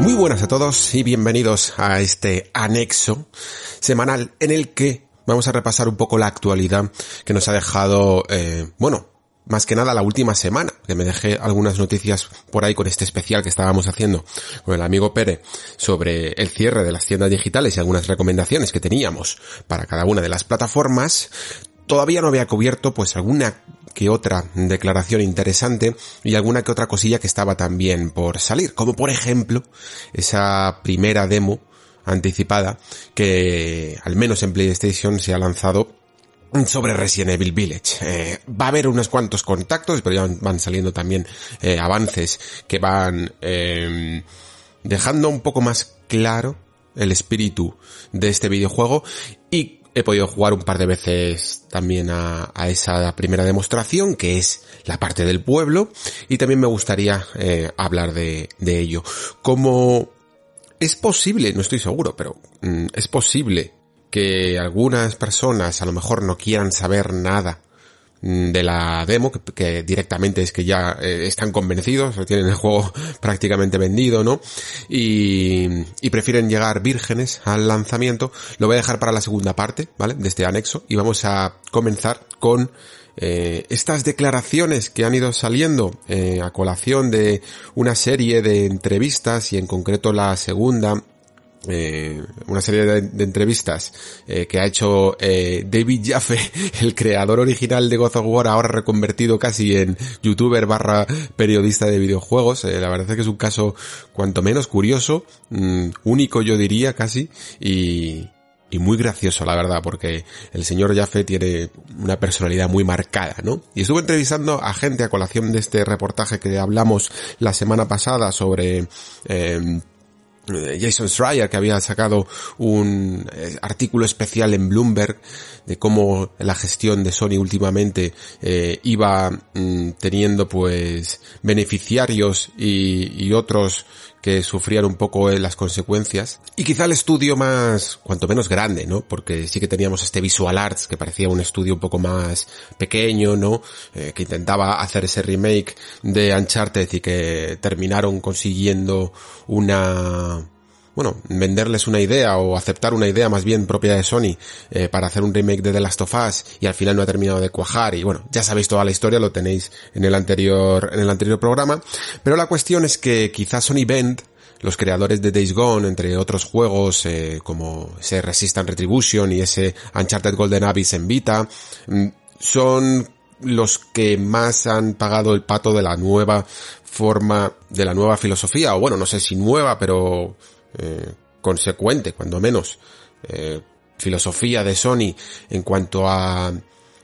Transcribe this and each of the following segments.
Muy buenas a todos y bienvenidos a este anexo semanal en el que vamos a repasar un poco la actualidad que nos ha dejado, eh, bueno, más que nada la última semana, que me dejé algunas noticias por ahí con este especial que estábamos haciendo con el amigo Pere sobre el cierre de las tiendas digitales y algunas recomendaciones que teníamos para cada una de las plataformas. Todavía no había cubierto pues alguna que otra declaración interesante y alguna que otra cosilla que estaba también por salir, como por ejemplo esa primera demo anticipada que al menos en PlayStation se ha lanzado sobre Resident Evil Village. Eh, va a haber unos cuantos contactos, pero ya van saliendo también eh, avances que van eh, dejando un poco más claro el espíritu de este videojuego y he podido jugar un par de veces también a, esa primera demostración que es la parte del pueblo y también me gustaría eh, hablar de, ello. Como es posible, no estoy seguro, pero mm, es posible que algunas personas a lo mejor no quieran saber nada de la demo, que, directamente es que ya eh, están convencidos, tienen el juego prácticamente vendido, ¿no? Y, y, prefieren llegar vírgenes al lanzamiento. Lo voy a dejar para la segunda parte, ¿vale? De este anexo y vamos a comenzar con eh, estas declaraciones que han ido saliendo eh, a colación de una serie de entrevistas y en concreto la segunda eh, una serie de, entrevistas eh, que ha hecho eh, David Jaffe, el creador original de God of War, ahora reconvertido casi en youtuber barra periodista de videojuegos. Eh, la verdad es que es un caso cuanto menos curioso, mmm, único yo diría casi, y, y muy gracioso, la verdad, porque el señor Jaffe tiene una personalidad muy marcada, ¿no? Y estuve entrevistando a gente a colación de este reportaje que hablamos la semana pasada sobre eh, Jason Schreier, que había sacado un eh, artículo especial en Bloomberg de cómo la gestión de Sony últimamente eh, iba mm, teniendo pues beneficiarios y, y, otros que sufrían un poco las consecuencias. Y quizá el estudio más, cuanto menos grande, ¿no? Porque sí que teníamos este Visual Arts que parecía un estudio un poco más pequeño, ¿no? Eh, que intentaba hacer ese remake de Uncharted y que terminaron consiguiendo una bueno, venderles una idea o aceptar una idea más bien propia de Sony eh, para hacer un remake de The Last of Us y al final no ha terminado de cuajar y bueno, ya sabéis toda la historia, lo tenéis en el anterior, en el anterior programa, pero la cuestión es que quizás Sony Bend los creadores de Days Gone, entre otros juegos eh, como ese Resistance Retribution y ese Uncharted Golden Abyss en Vita, mm, son los que más han pagado el pato de la nueva forma, de la nueva filosofía, o bueno, no sé si nueva, pero eh, consecuente, cuando menos, eh, filosofía de Sony en cuanto a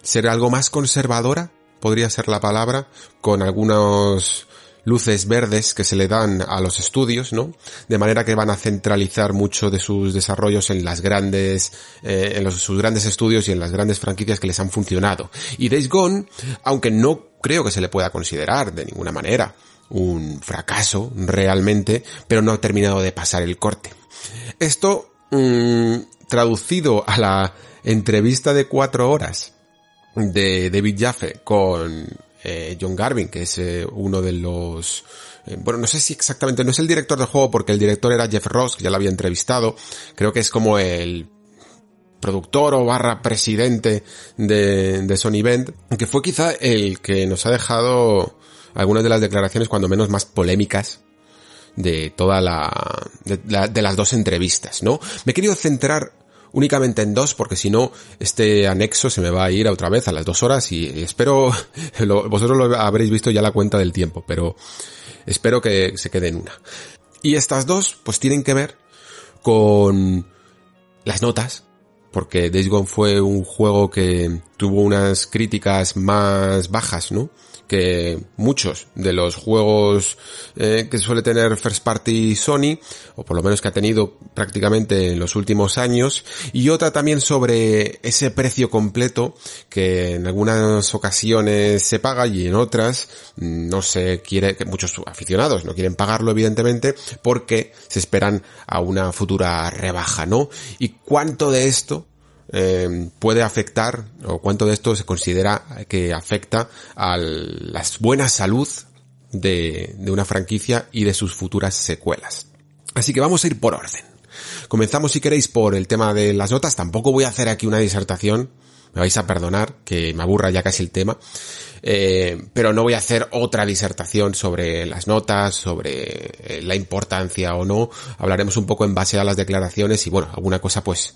ser algo más conservadora, podría ser la palabra, con algunos luces verdes que se le dan a los estudios, ¿no? De manera que van a centralizar mucho de sus desarrollos en las grandes, eh, en los, sus grandes estudios y en las grandes franquicias que les han funcionado. Y Days Gone, aunque no creo que se le pueda considerar de ninguna manera un fracaso realmente, pero no ha terminado de pasar el corte. Esto, mmm, traducido a la entrevista de cuatro horas de David Jaffe con eh, John Garvin, que es eh, uno de los eh, bueno, no sé si exactamente, no es el director del juego porque el director era Jeff Ross, que ya lo había entrevistado, creo que es como el productor o barra presidente de, de Sony Bend, que fue quizá el que nos ha dejado algunas de las declaraciones cuando menos más polémicas de toda la de, la, de las dos entrevistas, ¿no? Me he querido centrar únicamente en dos porque si no este anexo se me va a ir otra vez a las dos horas y espero vosotros lo habréis visto ya la cuenta del tiempo pero espero que se quede en una y estas dos pues tienen que ver con las notas porque Days Gone fue un juego que tuvo unas críticas más bajas, ¿no? Que muchos de los juegos eh, que suele tener First Party Sony, o por lo menos que ha tenido prácticamente en los últimos años, y otra también sobre ese precio completo que en algunas ocasiones se paga y en otras no se quiere, que muchos aficionados no quieren pagarlo evidentemente porque se esperan a una futura rebaja, ¿no? Y cuánto de esto eh, puede afectar o cuánto de esto se considera que afecta a la buena salud de, una franquicia y de sus futuras secuelas. Así que vamos a ir por orden. Comenzamos si queréis por el tema de las notas. Tampoco voy a hacer aquí una disertación. Me vais a perdonar que me aburra ya casi el tema. Eh, pero no voy a hacer otra disertación sobre las notas, sobre eh, la importancia o no. Hablaremos un poco en base a las declaraciones y bueno, alguna cosa pues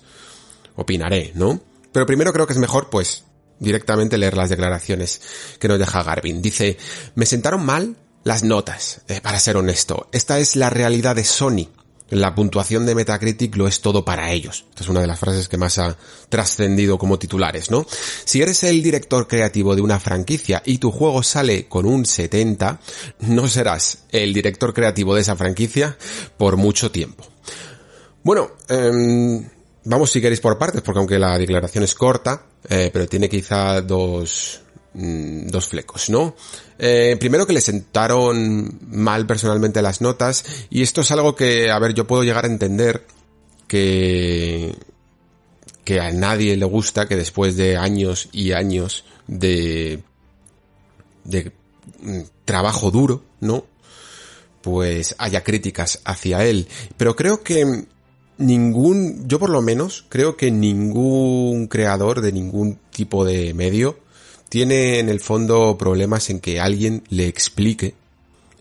opinaré, ¿no? Pero primero creo que es mejor, pues, directamente leer las declaraciones que nos deja Garvin. Dice, me sentaron mal las notas, eh, para ser honesto. Esta es la realidad de Sony. La puntuación de Metacritic lo es todo para ellos. Esta es una de las frases que más ha trascendido como titulares, ¿no? Si eres el director creativo de una franquicia y tu juego sale con un 70, no serás el director creativo de esa franquicia por mucho tiempo. Bueno, eh, Vamos si queréis por partes, porque aunque la declaración es corta, eh, pero tiene quizá dos, mm, dos flecos, ¿no? Eh, primero que le sentaron mal personalmente las notas, y esto es algo que, a ver, yo puedo llegar a entender que, que a nadie le gusta que después de años y años de, de mm, trabajo duro, ¿no? Pues haya críticas hacia él. Pero creo que ningún, yo por lo menos, creo que ningún creador de ningún tipo de medio tiene en el fondo problemas en que alguien le explique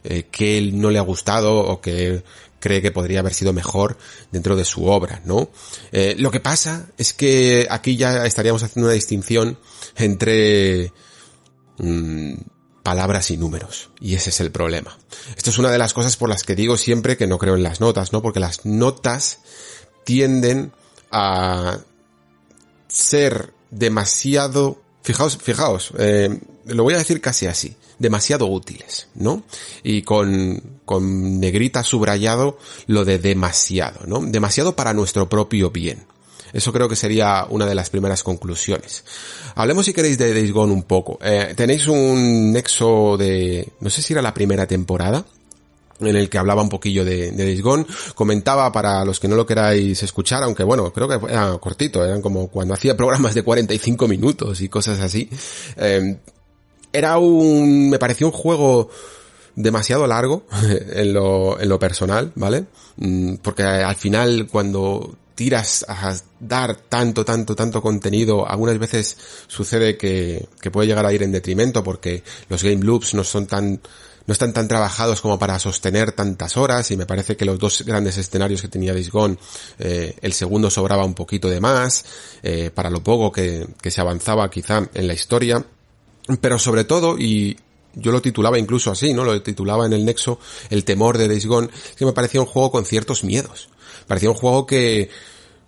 eh, que él no le ha gustado o que cree que podría haber sido mejor dentro de su obra, ¿no? Eh, lo que pasa es que aquí ya estaríamos haciendo una distinción entre mm, palabras y números. Y ese es el problema. Esto es una de las cosas por las que digo siempre que no creo en las notas, ¿no? Porque las notas tienden a ser demasiado, fijaos, fijaos, eh, lo voy a decir casi así, demasiado útiles, ¿no? Y con, con negrita subrayado lo de demasiado, ¿no? Demasiado para nuestro propio bien. Eso creo que sería una de las primeras conclusiones. Hablemos si queréis de Days un poco. Eh, tenéis un nexo de, no sé si era la primera temporada, en el que hablaba un poquillo de, de. Comentaba para los que no lo queráis escuchar, aunque bueno, creo que era cortito, eran como cuando hacía programas de 45 minutos y cosas así. Eh, era un, me pareció un juego demasiado largo en lo, en lo personal, ¿vale? Mm, porque al final cuando tiras a dar tanto, tanto, tanto contenido, algunas veces sucede que, puede llegar a ir en detrimento porque los game loops no son tan no están tan trabajados como para sostener tantas horas y me parece que los dos grandes escenarios que tenía Days eh, el segundo sobraba un poquito de más, eh, para lo poco que, que se avanzaba quizá en la historia, pero sobre todo, y yo lo titulaba incluso así, ¿no? Lo titulaba en el nexo El temor de Days Gone, que me parecía un juego con ciertos miedos. Parecía un juego que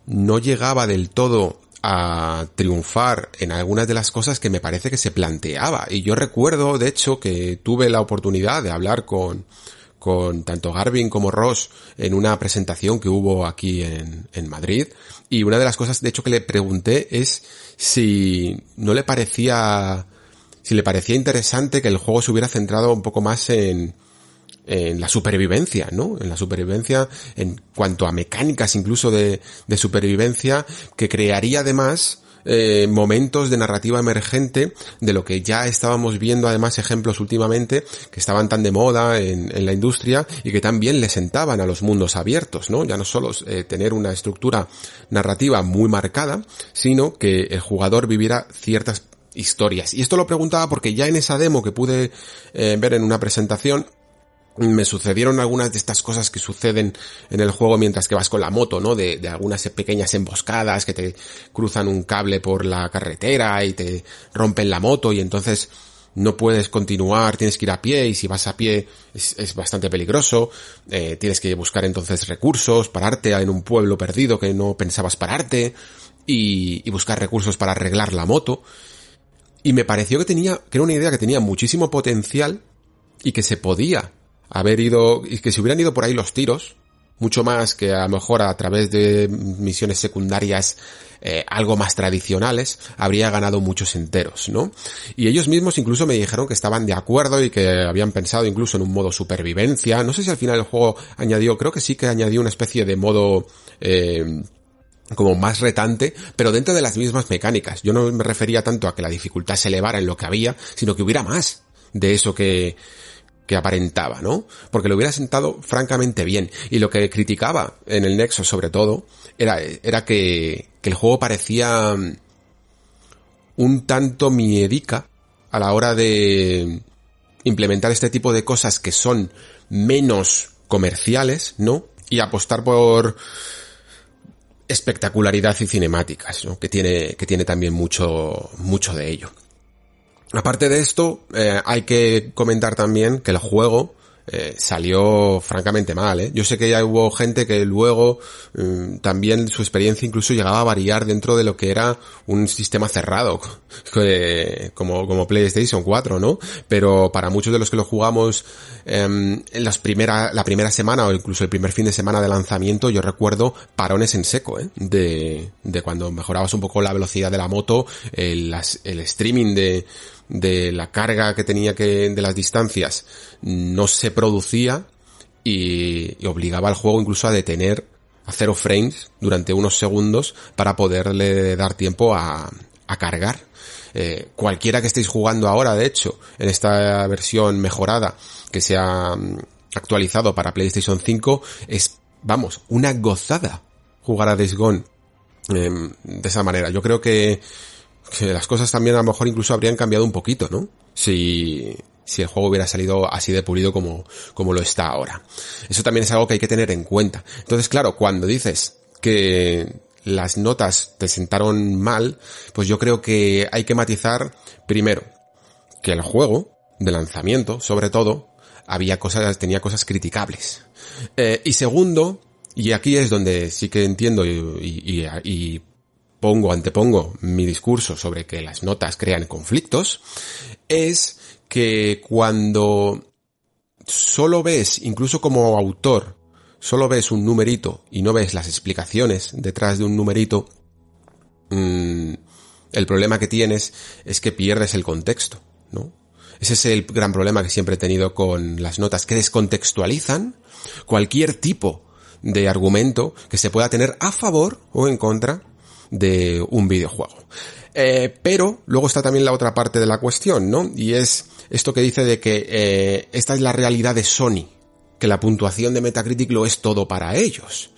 no llegaba del todo a triunfar en algunas de las cosas que me parece que se planteaba. Y yo recuerdo, de hecho, que tuve la oportunidad de hablar con, con tanto Garvin como Ross en una presentación que hubo aquí en, en Madrid. Y una de las cosas, de hecho, que le pregunté es si no le parecía, si le parecía interesante que el juego se hubiera centrado un poco más en, en la supervivencia, ¿no? En la supervivencia, en cuanto a mecánicas incluso de, de supervivencia, que crearía además eh, momentos de narrativa emergente de lo que ya estábamos viendo además ejemplos últimamente que estaban tan de moda en, la industria y que también le sentaban a los mundos abiertos, ¿no? Ya no solo eh, tener una estructura narrativa muy marcada, sino que el jugador viviera ciertas historias. Y esto lo preguntaba porque ya en esa demo que pude eh, ver en una presentación, me sucedieron algunas de estas cosas que suceden en el juego mientras que vas con la moto, ¿no? De, algunas pequeñas emboscadas que te cruzan un cable por la carretera y te rompen la moto y entonces no puedes continuar, tienes que ir a pie y si vas a pie es, es bastante peligroso, eh, tienes que buscar entonces recursos, pararte en un pueblo perdido que no pensabas pararte y, y buscar recursos para arreglar la moto. y me pareció que tenía, que era una idea que tenía muchísimo potencial y que se podía haber ido, y que se hubieran ido por ahí los tiros, mucho más que a lo mejor a través de misiones secundarias eh, algo más tradicionales, habría ganado muchos enteros, ¿no? Y ellos mismos incluso me dijeron que estaban de acuerdo y que habían pensado incluso en un modo supervivencia. No sé si al final el juego añadió, creo que sí que añadió una especie de modo eh, como más retante, pero dentro de las mismas mecánicas. Yo no me refería tanto a que la dificultad se elevara en lo que había, sino que hubiera más de eso que, que aparentaba, ¿no? Porque lo hubiera sentado francamente bien. Y lo que criticaba en el Nexo sobre todo era, era que, que el juego parecía mm, un tanto miedica a la hora de implementar este tipo de cosas que son menos comerciales, ¿no? Y apostar por espectacularidad y cinemáticas, ¿no? Que tiene, que tiene también mucho, mucho de ello. Aparte de esto, eh, hay que comentar también que el juego eh, salió francamente mal. ¿eh? Yo sé que ya hubo gente que luego mm, también su experiencia incluso llegaba a variar dentro de lo que era un sistema cerrado, como, como PlayStation 4, ¿no? Pero para muchos de los que lo jugamos em, en las primera, la primera semana o incluso el primer fin de semana de lanzamiento, yo recuerdo parones en seco, ¿eh? De, de cuando mejorabas un poco la velocidad de la moto, el, el streaming de de la carga que tenía que, de las distancias, no se producía y, obligaba al juego incluso a detener a cero frames durante unos segundos para poderle dar tiempo a, a cargar. Eh, cualquiera que estéis jugando ahora, de hecho, en esta versión mejorada que se ha mm, actualizado para PlayStation 5, es, vamos, una gozada jugar a Days Gone em, de esa manera. Yo creo que las cosas también a lo mejor incluso habrían cambiado un poquito, ¿no? Si, si el juego hubiera salido así de pulido como, como lo está ahora. Eso también es algo que hay que tener en cuenta. Entonces, claro, cuando dices que las notas te sentaron mal, pues yo creo que hay que matizar primero que el juego de lanzamiento, sobre todo, había cosas, tenía cosas criticables. Eh, y segundo, y aquí es donde sí que entiendo y, y pongo, antepongo mi discurso sobre que las notas crean conflictos, es que cuando solo ves, incluso como autor, solo ves un numerito y no ves las explicaciones detrás de un numerito, mmm, el problema que tienes es que pierdes el contexto, ¿no? Ese es el gran problema que siempre he tenido con las notas, que descontextualizan cualquier tipo de argumento que se pueda tener a favor o en contra de un videojuego. Eh, pero luego está también la otra parte de la cuestión, ¿no? Y es esto que dice de que eh, esta es la realidad de Sony, que la puntuación de Metacritic lo es todo para ellos.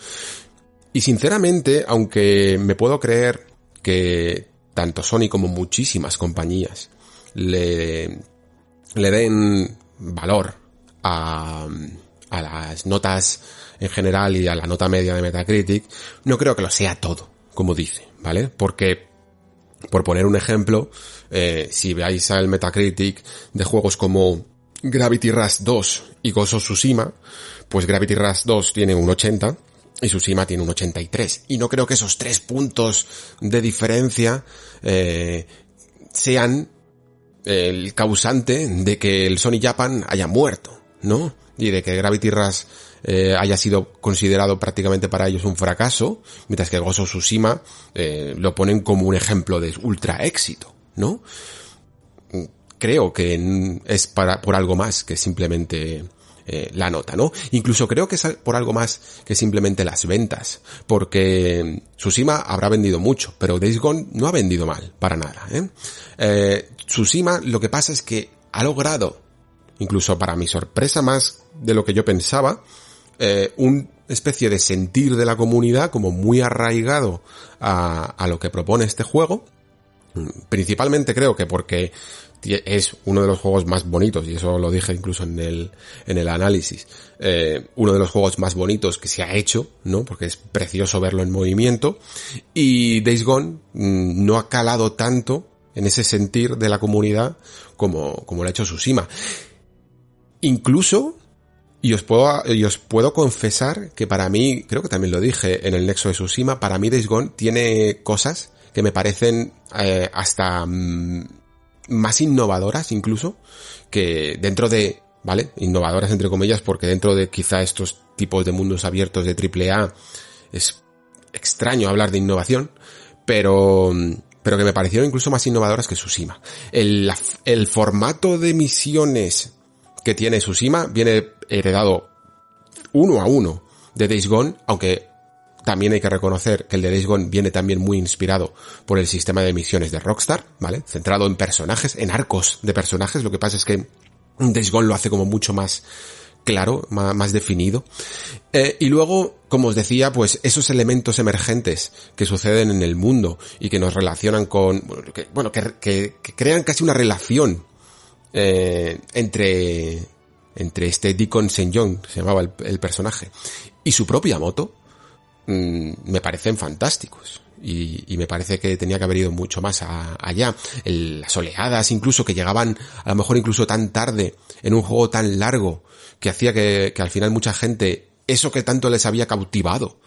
Y sinceramente, aunque me puedo creer que tanto Sony como muchísimas compañías le, le den valor a, a las notas en general y a la nota media de Metacritic, no creo que lo sea todo como dice, ¿vale? Porque, por poner un ejemplo, eh, si veáis al Metacritic de juegos como Gravity Rush 2 y of Tsushima, pues Gravity Rush 2 tiene un 80 y Tsushima tiene un 83. Y no creo que esos tres puntos de diferencia eh, sean el causante de que el Sony Japan haya muerto, ¿no? Y de que Gravity Rush eh, haya sido considerado prácticamente para ellos un fracaso, mientras que Gozo Tsushima eh, lo ponen como un ejemplo de ultra éxito, ¿no? Creo que es para, por algo más que simplemente eh, la nota, ¿no? Incluso creo que es por algo más que simplemente las ventas, porque Tsushima habrá vendido mucho, pero Days Gone no ha vendido mal, para nada, ¿eh? eh Tsushima lo que pasa es que ha logrado, incluso para mi sorpresa más de lo que yo pensaba, eh, una especie de sentir de la comunidad como muy arraigado a, lo que propone este juego. Principalmente creo que porque es uno de los juegos más bonitos, y eso lo dije incluso en el, en el análisis, eh, uno de los juegos más bonitos que se ha hecho, ¿no? Porque es precioso verlo en movimiento, y Days Gone mm, no ha calado tanto en ese sentir de la comunidad como, como lo ha hecho Tsushima. Incluso y os puedo, y os puedo confesar que para mí, creo que también lo dije en el Nexo de Tsushima, para mí Days Gone tiene cosas que me parecen eh, hasta mm, más innovadoras incluso, que dentro de, ¿vale? Innovadoras entre comillas, porque dentro de quizá estos tipos de mundos abiertos de AAA es extraño hablar de innovación, pero, pero que me parecieron incluso más innovadoras que Tsushima. El, el formato de misiones que tiene Tsushima viene heredado uno a uno de Days Gone, aunque también hay que reconocer que el de Days Gone viene también muy inspirado por el sistema de misiones de Rockstar, ¿vale? Centrado en personajes, en arcos de personajes. Lo que pasa es que Days Gone lo hace como mucho más claro, más, definido. Eh, y luego, como os decía, pues esos elementos emergentes que suceden en el mundo y que nos relacionan con, bueno, que, crean casi una relación eh, entre, entre este Deacon St. John, se llamaba el, personaje, y su propia moto, mm, me parecen fantásticos. Y, me parece que tenía que haber ido mucho más allá. las oleadas incluso que llegaban a lo mejor incluso tan tarde en un juego tan largo que hacía que, que al final mucha gente, eso que tanto les había cautivado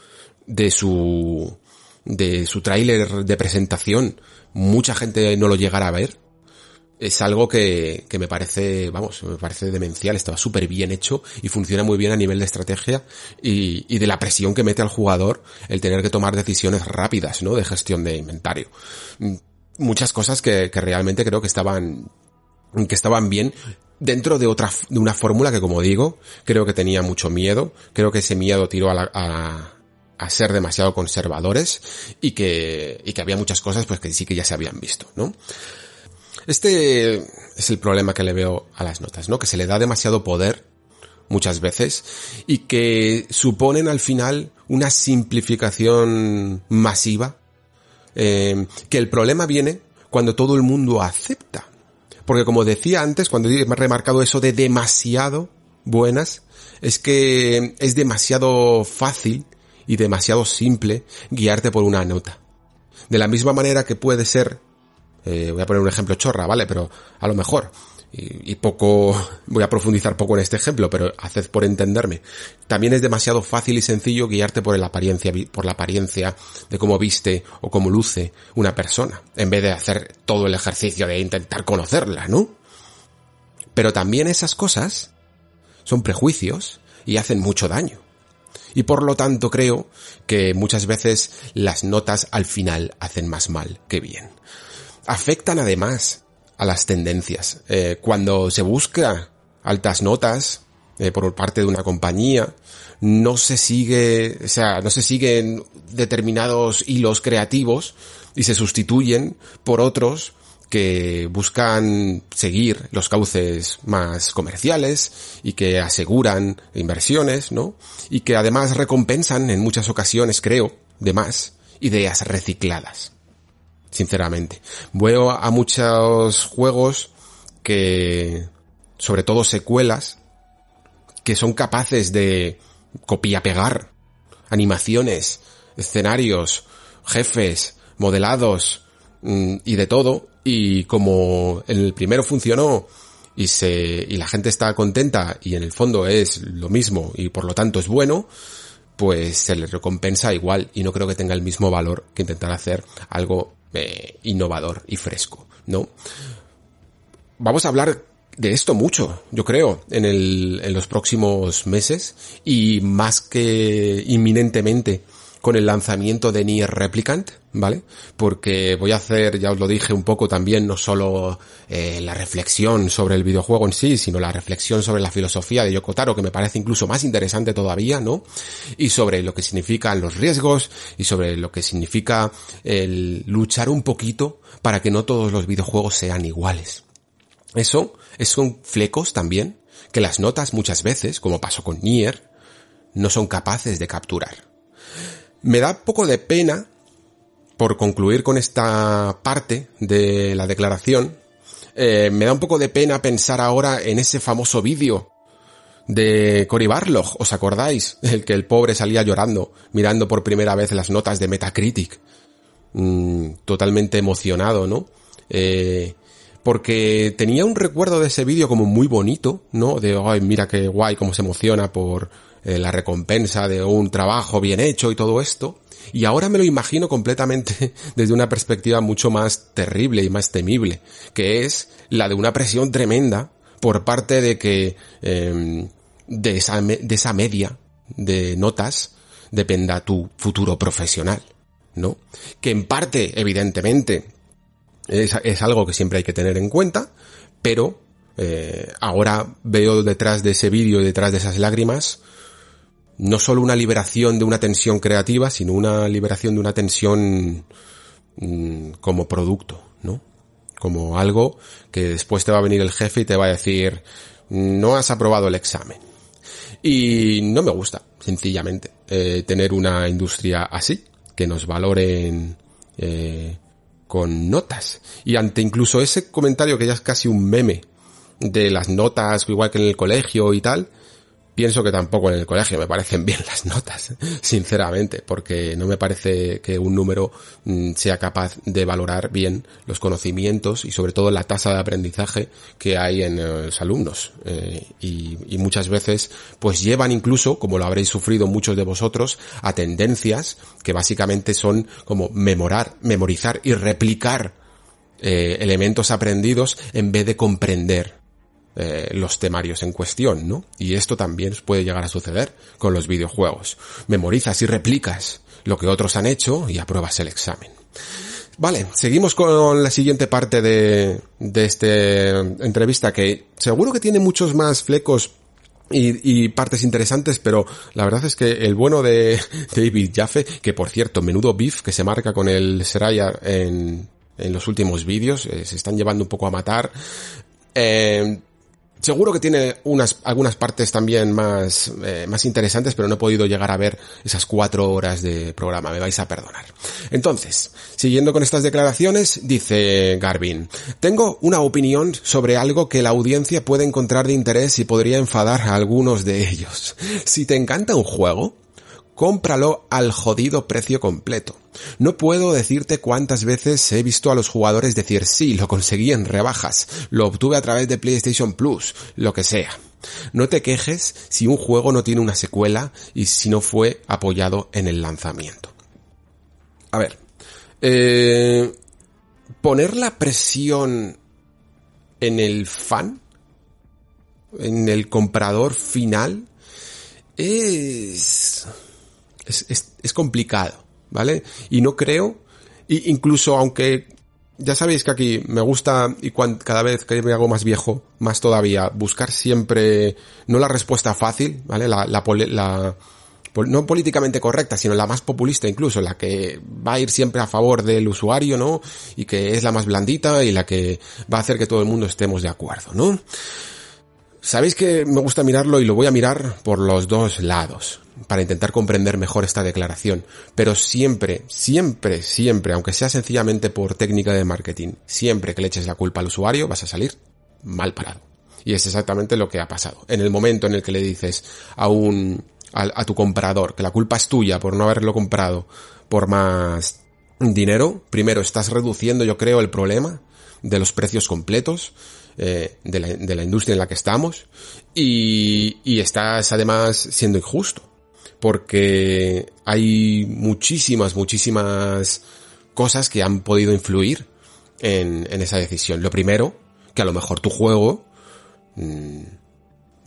de su, de su tráiler de presentación, mucha gente no lo llegara a ver es algo que, que me parece, vamos, me parece demencial, estaba súper bien hecho y funciona muy bien a nivel de estrategia y, y, de la presión que mete al jugador el tener que tomar decisiones rápidas, ¿no? De gestión de inventario. Mm, muchas cosas que, que realmente creo que estaban, que estaban bien dentro de otra, de una fórmula que como digo, creo que tenía mucho miedo, creo que ese miedo tiró a, la, a, a ser demasiado conservadores y que, y que había muchas cosas pues que sí que ya se habían visto, ¿no? Este es el problema que le veo a las notas, ¿no? Que se le da demasiado poder muchas veces y que suponen al final una simplificación masiva. Eh, que el problema viene cuando todo el mundo acepta. Porque como decía antes, cuando he remarcado eso de demasiado buenas, es que es demasiado fácil y demasiado simple guiarte por una nota. De la misma manera que puede ser eh, voy a poner un ejemplo chorra, ¿vale? Pero a lo mejor, y, poco, voy a profundizar poco en este ejemplo, pero haced por entenderme. También es demasiado fácil y sencillo guiarte por la apariencia, por la apariencia de cómo viste o cómo luce una persona, en vez de hacer todo el ejercicio de intentar conocerla, ¿no? Pero también esas cosas son prejuicios y hacen mucho daño. Y por lo tanto creo que muchas veces las notas al final hacen más mal que bien afectan además a las tendencias. Eh, cuando se busca altas notas eh, por parte de una compañía, no se sigue, o sea, no se siguen determinados hilos creativos y se sustituyen por otros que buscan seguir los cauces más comerciales y que aseguran inversiones, ¿no? Y que además recompensan en muchas ocasiones, creo, de más, ideas recicladas sinceramente. Veo a muchos juegos que, sobre todo secuelas, que son capaces de copia-pegar animaciones, escenarios, jefes, modelados mm, y de todo. Y como el primero funcionó y se, y la gente está contenta y en el fondo es lo mismo y por lo tanto es bueno, pues se le recompensa igual y no creo que tenga el mismo valor que intentar hacer algo eh, innovador y fresco, ¿no? Vamos a hablar de esto mucho, yo creo, en, el, en los próximos meses y más que inminentemente con el lanzamiento de Nier Replicant, ¿vale? Porque voy a hacer, ya os lo dije un poco también, no solo eh, la reflexión sobre el videojuego en sí, sino la reflexión sobre la filosofía de Yokotaro, que me parece incluso más interesante todavía, ¿no? Y sobre lo que significan los riesgos y sobre lo que significa el luchar un poquito para que no todos los videojuegos sean iguales. Eso son flecos también que las notas muchas veces, como pasó con Nier, no son capaces de capturar. Me da poco de pena, por concluir con esta parte de la declaración, eh, me da un poco de pena pensar ahora en ese famoso vídeo de Cory Barlog, ¿os acordáis? El que el pobre salía llorando, mirando por primera vez las notas de Metacritic. Mm, totalmente emocionado, ¿no? Eh, porque tenía un recuerdo de ese vídeo como muy bonito, ¿no? De, ay, mira qué guay, cómo se emociona por eh, la recompensa de un trabajo bien hecho y todo esto. Y ahora me lo imagino completamente desde una perspectiva mucho más terrible y más temible, que es la de una presión tremenda por parte de que em, de, esa, de esa media de notas dependa tu futuro profesional, ¿no? Que en parte, evidentemente, es, es algo que siempre hay que tener en cuenta, pero eh, ahora veo detrás de ese vídeo y detrás de esas lágrimas no solo una liberación de una tensión creativa, sino una liberación de una tensión mm, como producto, ¿no? Como algo que después te va a venir el jefe y te va a decir, no has aprobado el examen. Y no me gusta, sencillamente, eh, tener una industria así, que nos valoren eh, con notas. Y ante incluso ese comentario que ya es casi un meme de las notas, igual que en el colegio y tal, pienso que tampoco en el colegio me parecen bien las notas, sinceramente, porque no me parece que un número mm, sea capaz de valorar bien los conocimientos y sobre todo la tasa de aprendizaje que hay en eh, los alumnos. Eh, y, muchas veces pues llevan incluso, como lo habréis sufrido muchos de vosotros, a tendencias que básicamente son como memorar, memorizar y replicar eh, elementos aprendidos en vez de comprender eh, los temarios en cuestión, ¿no? Y esto también puede llegar a suceder con los videojuegos. Memorizas y replicas lo que otros han hecho y apruebas el examen. Vale, seguimos con la siguiente parte de, de esta entrevista que seguro que tiene muchos más flecos y, y, partes interesantes, pero la verdad es que el bueno de David Jaffe, que por cierto, menudo beef que se marca con el Seraya en, en los últimos vídeos, eh, se están llevando un poco a matar. Eh, Seguro que tiene unas, algunas partes también más, eh, más interesantes, pero no he podido llegar a ver esas cuatro horas de programa, me vais a perdonar. Entonces, siguiendo con estas declaraciones, dice Garvin, tengo una opinión sobre algo que la audiencia puede encontrar de interés y podría enfadar a algunos de ellos. Si te encanta un juego, cómpralo al jodido precio completo. No puedo decirte cuántas veces he visto a los jugadores decir sí, lo conseguí en rebajas, lo obtuve a través de PlayStation Plus, lo que sea. No te quejes si un juego no tiene una secuela y si no fue apoyado en el lanzamiento. A ver, eh, poner la presión en el fan, en el comprador final, es es, es, es complicado, ¿vale? Y no creo, y incluso aunque ya sabéis que aquí me gusta y cada vez que me hago más viejo, más todavía, buscar siempre, no la respuesta fácil, ¿vale? La, la, la, no políticamente correcta, sino la más populista incluso, la que va a ir siempre a favor del usuario, ¿no? Y que es la más blandita y la que va a hacer que todo el mundo estemos de acuerdo, ¿no? Sabéis que me gusta mirarlo y lo voy a mirar por los dos lados, para intentar comprender mejor esta declaración. Pero siempre, siempre, siempre, aunque sea sencillamente por técnica de marketing, siempre que le eches la culpa al usuario vas a salir mal parado. Y es exactamente lo que ha pasado. En el momento en el que le dices a un, a, tu comprador que la culpa es tuya por no haberlo comprado por más dinero, primero estás reduciendo, yo creo, el problema de los precios completos eh, de, la, de, la, industria en la que estamos y, estás además siendo injusto porque hay muchísimas, muchísimas cosas que han podido influir en, en esa decisión. Lo primero, que a lo mejor tu juego mmm,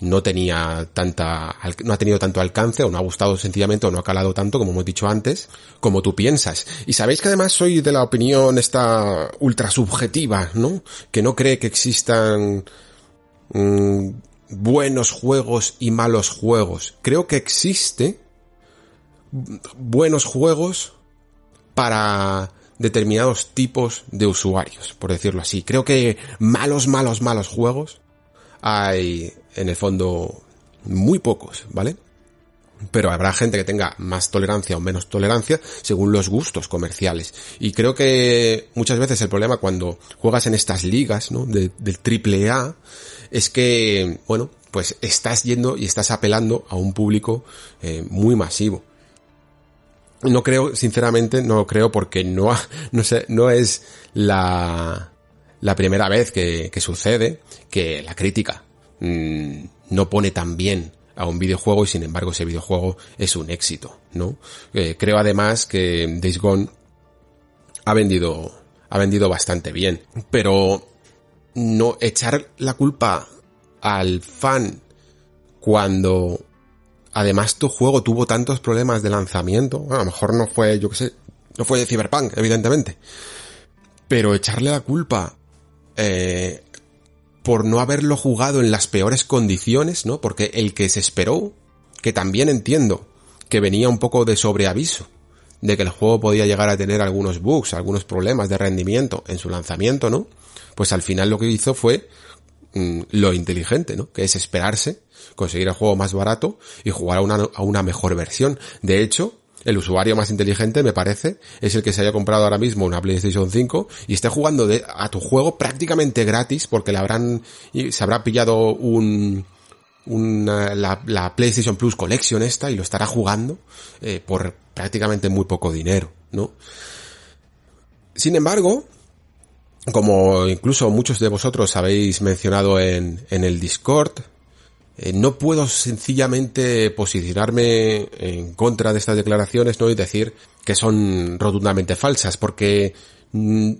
no tenía tanta, no ha tenido tanto alcance o no ha gustado sencillamente o no ha calado tanto como hemos dicho antes, como tú piensas. Y sabéis que además soy de la opinión esta ultra subjetiva, ¿no? Que no cree que existan mmm, buenos juegos y malos juegos. Creo que existe buenos juegos para determinados tipos de usuarios, por decirlo así. Creo que malos, malos, malos juegos hay en el fondo muy pocos, ¿vale? Pero habrá gente que tenga más tolerancia o menos tolerancia según los gustos comerciales. Y creo que muchas veces el problema cuando juegas en estas ligas, ¿no? De, del triple A, es que, bueno, pues estás yendo y estás apelando a un público eh, muy masivo. No creo, sinceramente, no creo porque no, no sé, no es la, la primera vez que, que sucede que la crítica mmm, no pone tan bien a un videojuego y sin embargo ese videojuego es un éxito, ¿no? Eh, creo además que Days Gone ha vendido, ha vendido bastante bien, pero no echar la culpa al fan cuando además tu juego tuvo tantos problemas de lanzamiento, a lo mejor no fue, yo qué sé, no fue Cyberpunk, evidentemente, pero echarle la culpa eh, por no haberlo jugado en las peores condiciones, ¿no? Porque el que se esperó, que también entiendo que venía un poco de sobreaviso, de que el juego podía llegar a tener algunos bugs, algunos problemas de rendimiento en su lanzamiento, ¿no? Pues al final lo que hizo fue mm, lo inteligente, ¿no? Que es esperarse, conseguir el juego más barato y jugar a una, a una mejor versión. De hecho, el usuario más inteligente, me parece, es el que se haya comprado ahora mismo una PlayStation 5 y esté jugando a tu juego prácticamente gratis porque le habrán, se habrá pillado un, la, PlayStation Plus Collection esta y lo estará jugando eh, por prácticamente muy poco dinero, ¿no? Sin embargo, como incluso muchos de vosotros habéis mencionado en, en el Discord, eh, no puedo sencillamente posicionarme en contra de estas declaraciones, ¿no? Y decir que son rotundamente falsas, porque mm,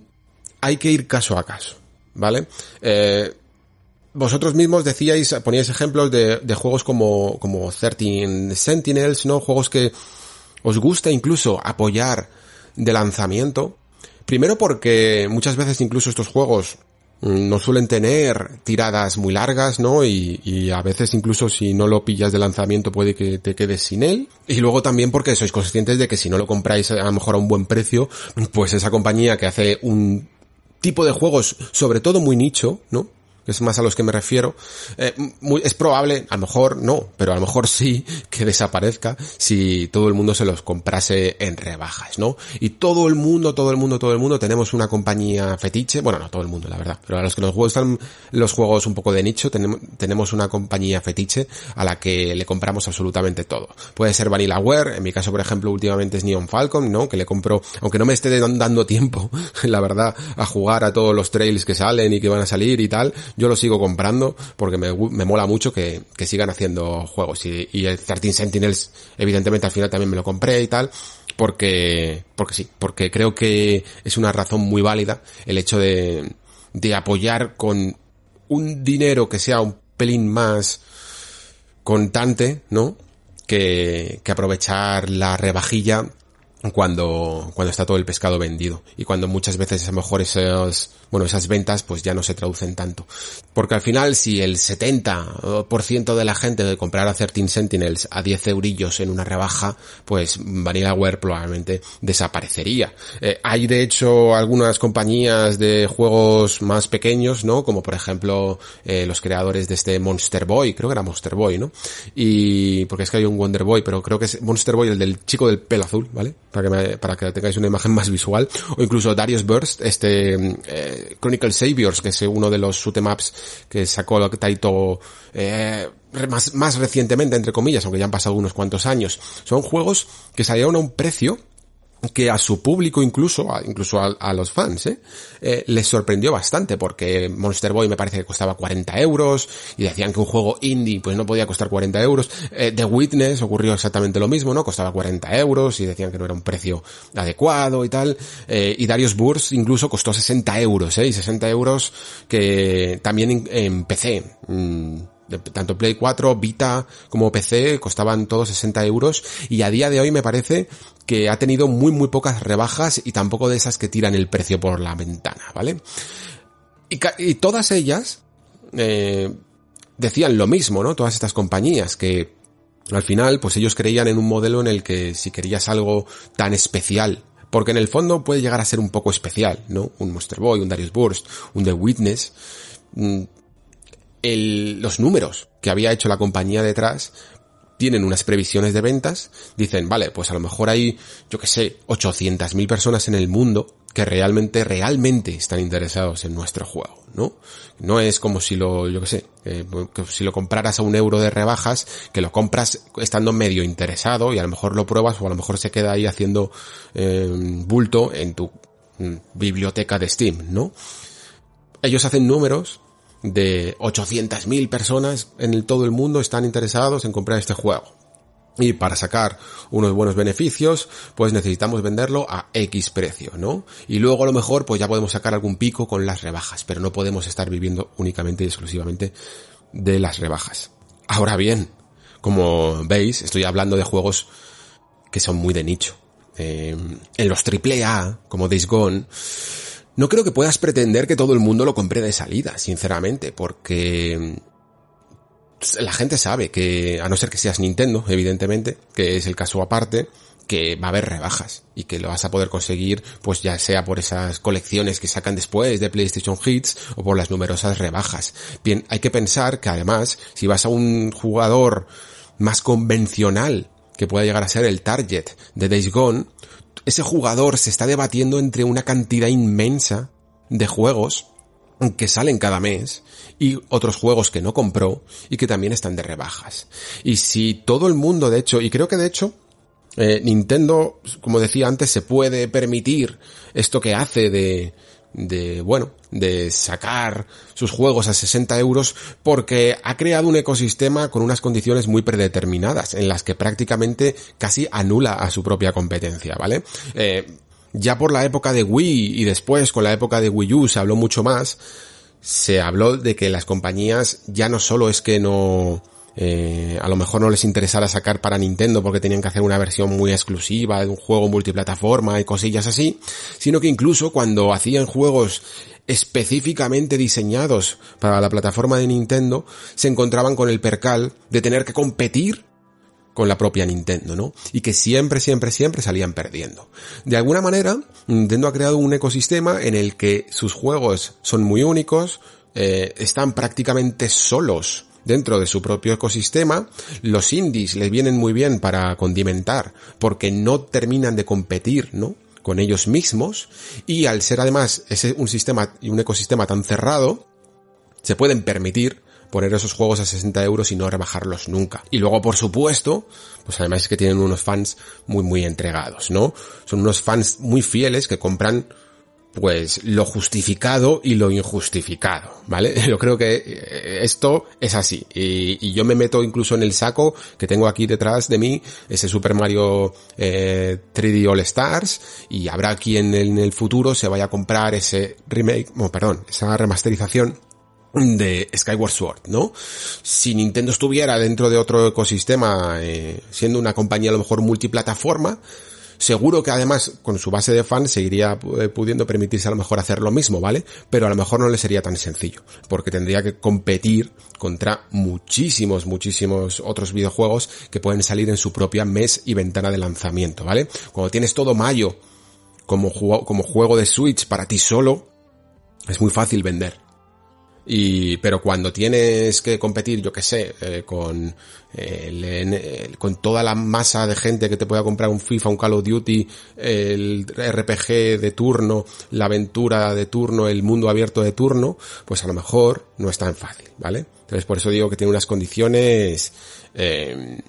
hay que ir caso a caso, ¿vale? Eh, vosotros mismos decíais, poníais ejemplos de, de juegos como, como 13 Sentinels, ¿no? Juegos que os gusta incluso apoyar de lanzamiento. Primero porque muchas veces incluso estos juegos no suelen tener tiradas muy largas, ¿no? Y, a veces incluso si no lo pillas de lanzamiento puede que te quedes sin él. Y luego también porque sois conscientes de que si no lo compráis a lo mejor a un buen precio, pues esa compañía que hace un tipo de juegos sobre todo muy nicho, ¿no? Es más a los que me refiero, eh, es probable, a lo mejor no, pero a lo mejor sí que desaparezca si todo el mundo se los comprase en rebajas, ¿no? Y todo el mundo, todo el mundo, todo el mundo tenemos una compañía fetiche, bueno, no todo el mundo, la verdad, pero a los que nos gustan los juegos un poco de nicho, tenemos, tenemos una compañía fetiche a la que le compramos absolutamente todo. Puede ser Vanillaware, en mi caso, por ejemplo, últimamente es Neon Falcon, ¿no? Que le compro, aunque no me esté dando tiempo, la verdad, a jugar a todos los trails que salen y que van a salir y tal, yo lo sigo comprando porque me, me mola mucho que, que, sigan haciendo juegos. Y, el 13 Sentinels, evidentemente al final también me lo compré y tal, porque, porque sí, porque creo que es una razón muy válida el hecho de, de apoyar con un dinero que sea un pelín más contante, ¿no? Que, que aprovechar la rebajilla cuando, cuando está todo el pescado vendido y cuando muchas veces a lo mejor esos, bueno, esas ventas pues ya no se traducen tanto. Porque al final si el 70% de la gente de comprar a 13 Sentinels a 10 eurillos en una rebaja, pues Vanillaware probablemente desaparecería. Eh, hay de hecho algunas compañías de juegos más pequeños, ¿no? Como por ejemplo eh, los creadores de este Monster Boy, creo que era Monster Boy, ¿no? Y porque es que hay un Wonder Boy, pero creo que es Monster Boy el del chico del pelo azul, ¿vale? Para que, para que tengáis una imagen más visual. O incluso Darius Burst, este eh, Chronicle Saviors, que es uno de los shootemaps que sacó Taito eh, más, más recientemente, entre comillas, aunque ya han pasado unos cuantos años. Son juegos que salieron a un precio que a su público incluso, incluso a, los fans, ¿eh? ¿eh? les sorprendió bastante porque Monster Boy me parece que costaba 40 euros y decían que un juego indie pues no podía costar 40 euros. Eh, The Witness ocurrió exactamente lo mismo, ¿no? Costaba 40 euros y decían que no era un precio adecuado y tal. Eh, y Darius Burst incluso costó 60 euros, ¿eh? Y 60 euros que también en, PC. Mm, tanto Play 4, Vita como PC costaban todos 60 euros y a día de hoy me parece que ha tenido muy muy pocas rebajas y tampoco de esas que tiran el precio por la ventana, ¿vale? Y, todas ellas eh, decían lo mismo, ¿no? Todas estas compañías que al final pues ellos creían en un modelo en el que si querías algo tan especial porque en el fondo puede llegar a ser un poco especial, ¿no? Un Monster Boy, un Darius Burst, un The Witness, mm, los números que había hecho la compañía detrás tienen unas previsiones de ventas, dicen, vale, pues a lo mejor hay, yo que sé, 800.000 personas en el mundo que realmente, realmente están interesados en nuestro juego, ¿no? No es como si lo, yo que sé, eh, si lo compraras a un euro de rebajas, que lo compras estando medio interesado y a lo mejor lo pruebas o a lo mejor se queda ahí haciendo eh, bulto en tu mm, biblioteca de Steam, ¿no? Ellos hacen números de 800.000 personas en todo el mundo están interesados en comprar este juego. Y para sacar unos buenos beneficios, pues necesitamos venderlo a X precio, ¿no? Y luego a lo mejor pues ya podemos sacar algún pico con las rebajas, pero no podemos estar viviendo únicamente y exclusivamente de las rebajas. Ahora bien, como veis, estoy hablando de juegos que son muy de nicho. Eh, en los AAA, como Days Gone, no creo que puedas pretender que todo el mundo lo compre de salida, sinceramente, porque la gente sabe que, a no ser que seas Nintendo, evidentemente, que es el caso aparte, que va a haber rebajas y que lo vas a poder conseguir pues ya sea por esas colecciones que sacan después de PlayStation Hits o por las numerosas rebajas. Bien, hay que pensar que además si vas a un jugador más convencional que pueda llegar a ser el target de Days Gone, ese jugador se está debatiendo entre una cantidad inmensa de juegos que salen cada mes y otros juegos que no compró y que también están de rebajas. Y si todo el mundo, de hecho, y creo que de hecho, eh, Nintendo, como decía antes, se puede permitir esto que hace de, de, bueno, de sacar sus juegos a 60 euros porque ha creado un ecosistema con unas condiciones muy predeterminadas en las que prácticamente casi anula a su propia competencia, ¿vale? Eh, ya por la época de Wii y después con la época de Wii U se habló mucho más, se habló de que las compañías ya no solo es que no, eh, a lo mejor no les interesara sacar para Nintendo porque tenían que hacer una versión muy exclusiva de un juego multiplataforma y cosillas así, sino que incluso cuando hacían juegos específicamente diseñados para la plataforma de Nintendo, se encontraban con el percal de tener que competir con la propia Nintendo, ¿no? Y que siempre, siempre, siempre salían perdiendo. De alguna manera, Nintendo ha creado un ecosistema en el que sus juegos son muy únicos, eh, están prácticamente solos dentro de su propio ecosistema. Los indies les vienen muy bien para condimentar porque no terminan de competir, ¿no? con ellos mismos y al ser además ese un sistema y un ecosistema tan cerrado se pueden permitir poner esos juegos a 60 euros y no rebajarlos nunca. Y luego, por supuesto, pues además es que tienen unos fans muy, muy entregados, ¿no? Son unos fans muy fieles que compran pues lo justificado y lo injustificado, ¿vale? Yo creo que eh, esto es así. Y, yo me meto incluso en el saco que tengo aquí detrás de mí, ese Super Mario 3D eh, All Stars, y habrá quien en el futuro se vaya a comprar ese remake, oh, perdón, esa remasterización de Skyward Sword, ¿no? Si Nintendo estuviera dentro de otro ecosistema, eh, siendo una compañía a lo mejor multiplataforma, seguro que además con su base de fans seguiría eh, pudiendo permitirse a lo mejor hacer lo mismo, ¿vale? Pero a lo mejor no le sería tan sencillo, porque tendría que competir contra muchísimos, muchísimos otros videojuegos que pueden salir en su propia mes y ventana de lanzamiento, ¿vale? Cuando tienes todo mayo como, como juego de Switch para ti solo, es muy fácil vender y, pero cuando tienes que competir, yo que sé, eh, con, el, con toda la masa de gente que te pueda comprar un FIFA, un Call of Duty, el RPG de turno, la aventura de turno, el mundo abierto de turno, pues a lo mejor no es tan fácil, ¿vale? Entonces por eso digo que tiene unas condiciones eh,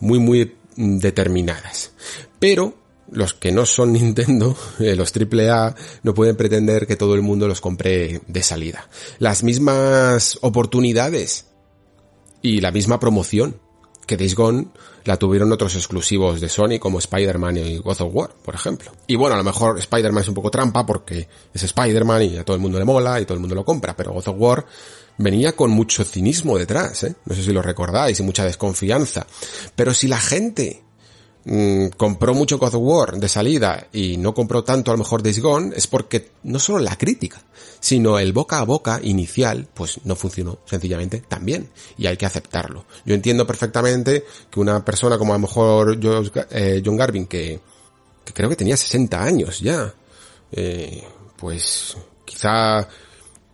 muy, muy determinadas. Pero los que no son Nintendo, eh, los AAA, no pueden pretender que todo el mundo los compre de salida. Las mismas oportunidades y la misma promoción que Days Gone la tuvieron otros exclusivos de Sony como Spider-Man y God of War, por ejemplo. Y bueno, a lo mejor Spider-Man es un poco trampa porque es Spider-Man y a todo el mundo le mola y todo el mundo lo compra, pero God of War venía con mucho cinismo detrás, ¿eh? No sé si lo recordáis y mucha desconfianza. Pero si la gente Mm, compró mucho God of War de salida y no compró tanto a lo mejor Days Gone es porque no solo la crítica, sino el boca a boca inicial, pues no funcionó sencillamente tan bien y hay que aceptarlo. Yo entiendo perfectamente que una persona como a lo mejor eh, John Garvin, que, creo que tenía 60 años ya, eh, pues quizá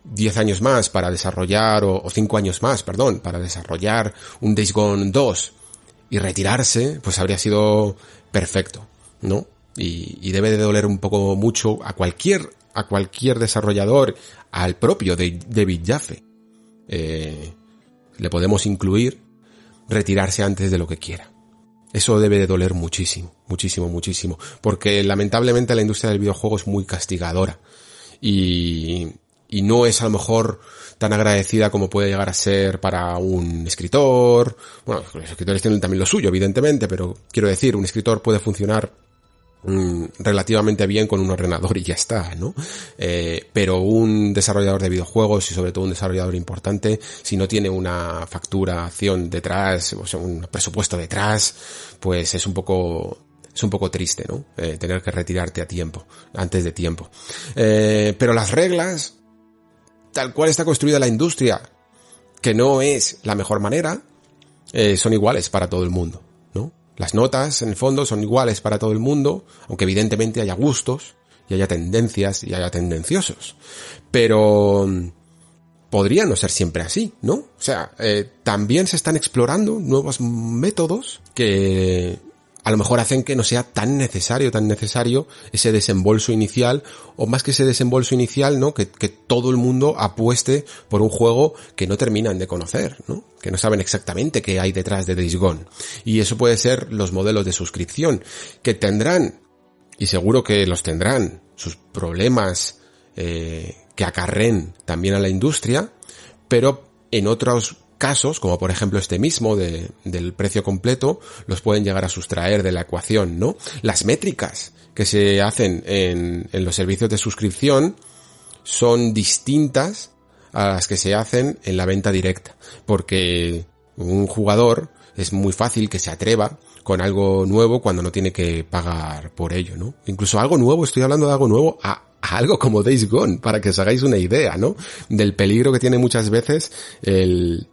10 años más para desarrollar, o, o 5 años más, perdón, para desarrollar un Days Gone 2, y retirarse, pues habría sido perfecto, ¿no? Y, debe de doler un poco mucho a cualquier, a cualquier desarrollador, al propio David Jaffe. Eh, le podemos incluir retirarse antes de lo que quiera. Eso debe de doler muchísimo, muchísimo, muchísimo. Porque lamentablemente la industria del videojuego es muy castigadora. Y, y no es a lo mejor tan agradecida como puede llegar a ser para un escritor. Bueno, los escritores tienen también lo suyo, evidentemente, pero quiero decir, un escritor puede funcionar mm, relativamente bien con un ordenador y ya está, ¿no? Eh, pero un desarrollador de videojuegos y sobre todo un desarrollador importante, si no tiene una facturación detrás, o sea, un presupuesto detrás, pues es un poco es un poco triste, ¿no? Eh, tener que retirarte a tiempo, antes de tiempo. Eh, pero las reglas tal cual está construida la industria, que no es la mejor manera, eh, son iguales para todo el mundo, ¿no? Las notas, en el fondo, son iguales para todo el mundo, aunque evidentemente haya gustos, y haya tendencias, y haya tendenciosos. Pero mm, podría no ser siempre así, ¿no? O sea, eh, también se están explorando nuevos métodos que a lo mejor hacen que no sea tan necesario, tan necesario ese desembolso inicial, o más que ese desembolso inicial, ¿no? Que, todo el mundo apueste por un juego que no terminan de conocer, ¿no? Que no saben exactamente qué hay detrás de Days Gone. Y eso puede ser los modelos de suscripción, que tendrán, y seguro que los tendrán, sus problemas, eh, que acarren también a la industria, pero en otros casos, como por ejemplo este mismo de, del precio completo, los pueden llegar a sustraer de la ecuación, ¿no? Las métricas que se hacen en, en los servicios de suscripción son distintas a las que se hacen en la venta directa, porque un jugador es muy fácil que se atreva con algo nuevo cuando no tiene que pagar por ello, ¿no? Incluso algo nuevo, estoy hablando de algo nuevo a, a algo como Days Gone, para que os hagáis una idea, ¿no? Del peligro que tiene muchas veces el,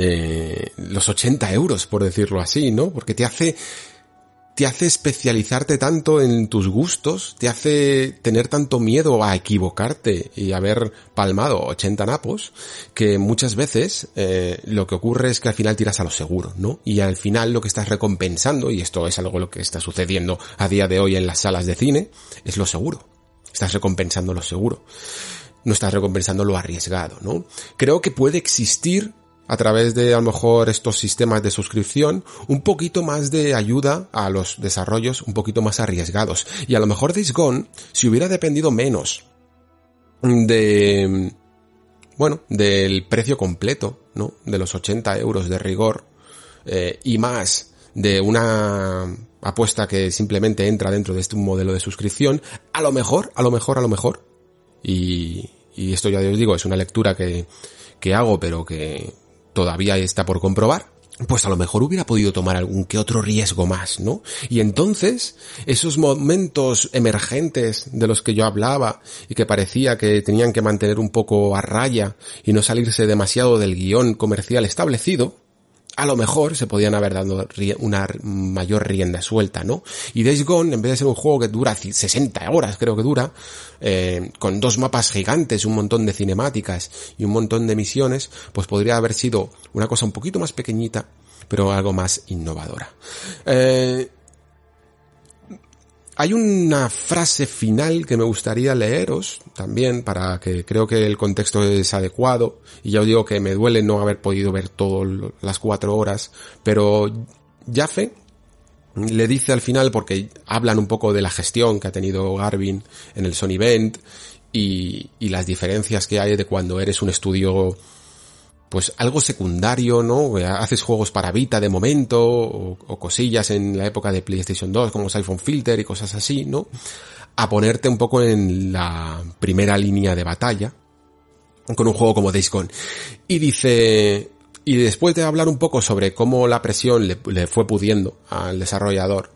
eh, los 80 euros, por decirlo así, ¿no? Porque te hace, te hace especializarte tanto en tus gustos, te hace tener tanto miedo a equivocarte y haber palmado 80 napos, que muchas veces eh, lo que ocurre es que al final tiras a lo seguro, ¿no? Y al final lo que estás recompensando, y esto es algo lo que está sucediendo a día de hoy en las salas de cine, es lo seguro. Estás recompensando lo seguro. No estás recompensando lo arriesgado, ¿no? Creo que puede existir a través de a lo mejor estos sistemas de suscripción, un poquito más de ayuda a los desarrollos un poquito más arriesgados. Y a lo mejor Days si hubiera dependido menos de, bueno, del precio completo, ¿no? De los 80 euros de rigor, eh, y más de una apuesta que simplemente entra dentro de este modelo de suscripción, a lo mejor, a lo mejor, a lo mejor, y, y esto ya os digo, es una lectura que, que hago, pero que todavía está por comprobar, pues a lo mejor hubiera podido tomar algún que otro riesgo más, ¿no? Y entonces, esos momentos emergentes de los que yo hablaba y que parecía que tenían que mantener un poco a raya y no salirse demasiado del guion comercial establecido, a lo mejor se podían haber dado una mayor rienda suelta, ¿no? Y Days Gone, en vez de ser un juego que dura 60 horas, creo que dura, eh, con dos mapas gigantes, un montón de cinemáticas y un montón de misiones, pues podría haber sido una cosa un poquito más pequeñita, pero algo más innovadora. Eh, hay una frase final que me gustaría leeros también para que creo que el contexto es adecuado. Y ya os digo que me duele no haber podido ver todas las cuatro horas, pero Jaffe le dice al final porque hablan un poco de la gestión que ha tenido Garvin en el Sony Event y, y las diferencias que hay de cuando eres un estudio pues algo secundario, ¿no? Haces juegos para Vita de momento, o, cosillas en la época de PlayStation 2, como iPhone Filter y cosas así, ¿no? A ponerte un poco en la primera línea de batalla, con un juego como Days Gone. Y dice, y después de hablar un poco sobre cómo la presión le, fue pudiendo al desarrollador,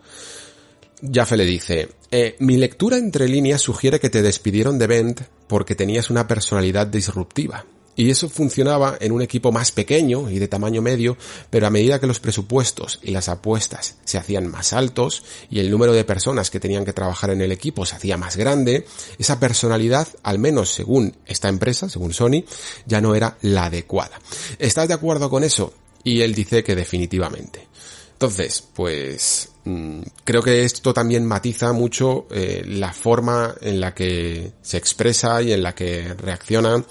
Jaffe le dice, eh, mi lectura entre líneas sugiere que te despidieron de Bend porque tenías una personalidad disruptiva. Y eso funcionaba en un equipo más pequeño y de tamaño medio, pero a medida que los presupuestos y las apuestas se hacían más altos y el número de personas que tenían que trabajar en el equipo se hacía más grande, esa personalidad, al menos según esta empresa, según Sony, ya no era la adecuada. ¿Estás de acuerdo con eso? Y él dice que definitivamente. Entonces, pues mm, creo que esto también matiza mucho eh, la forma en la que se expresa y en la que reacciona Mm,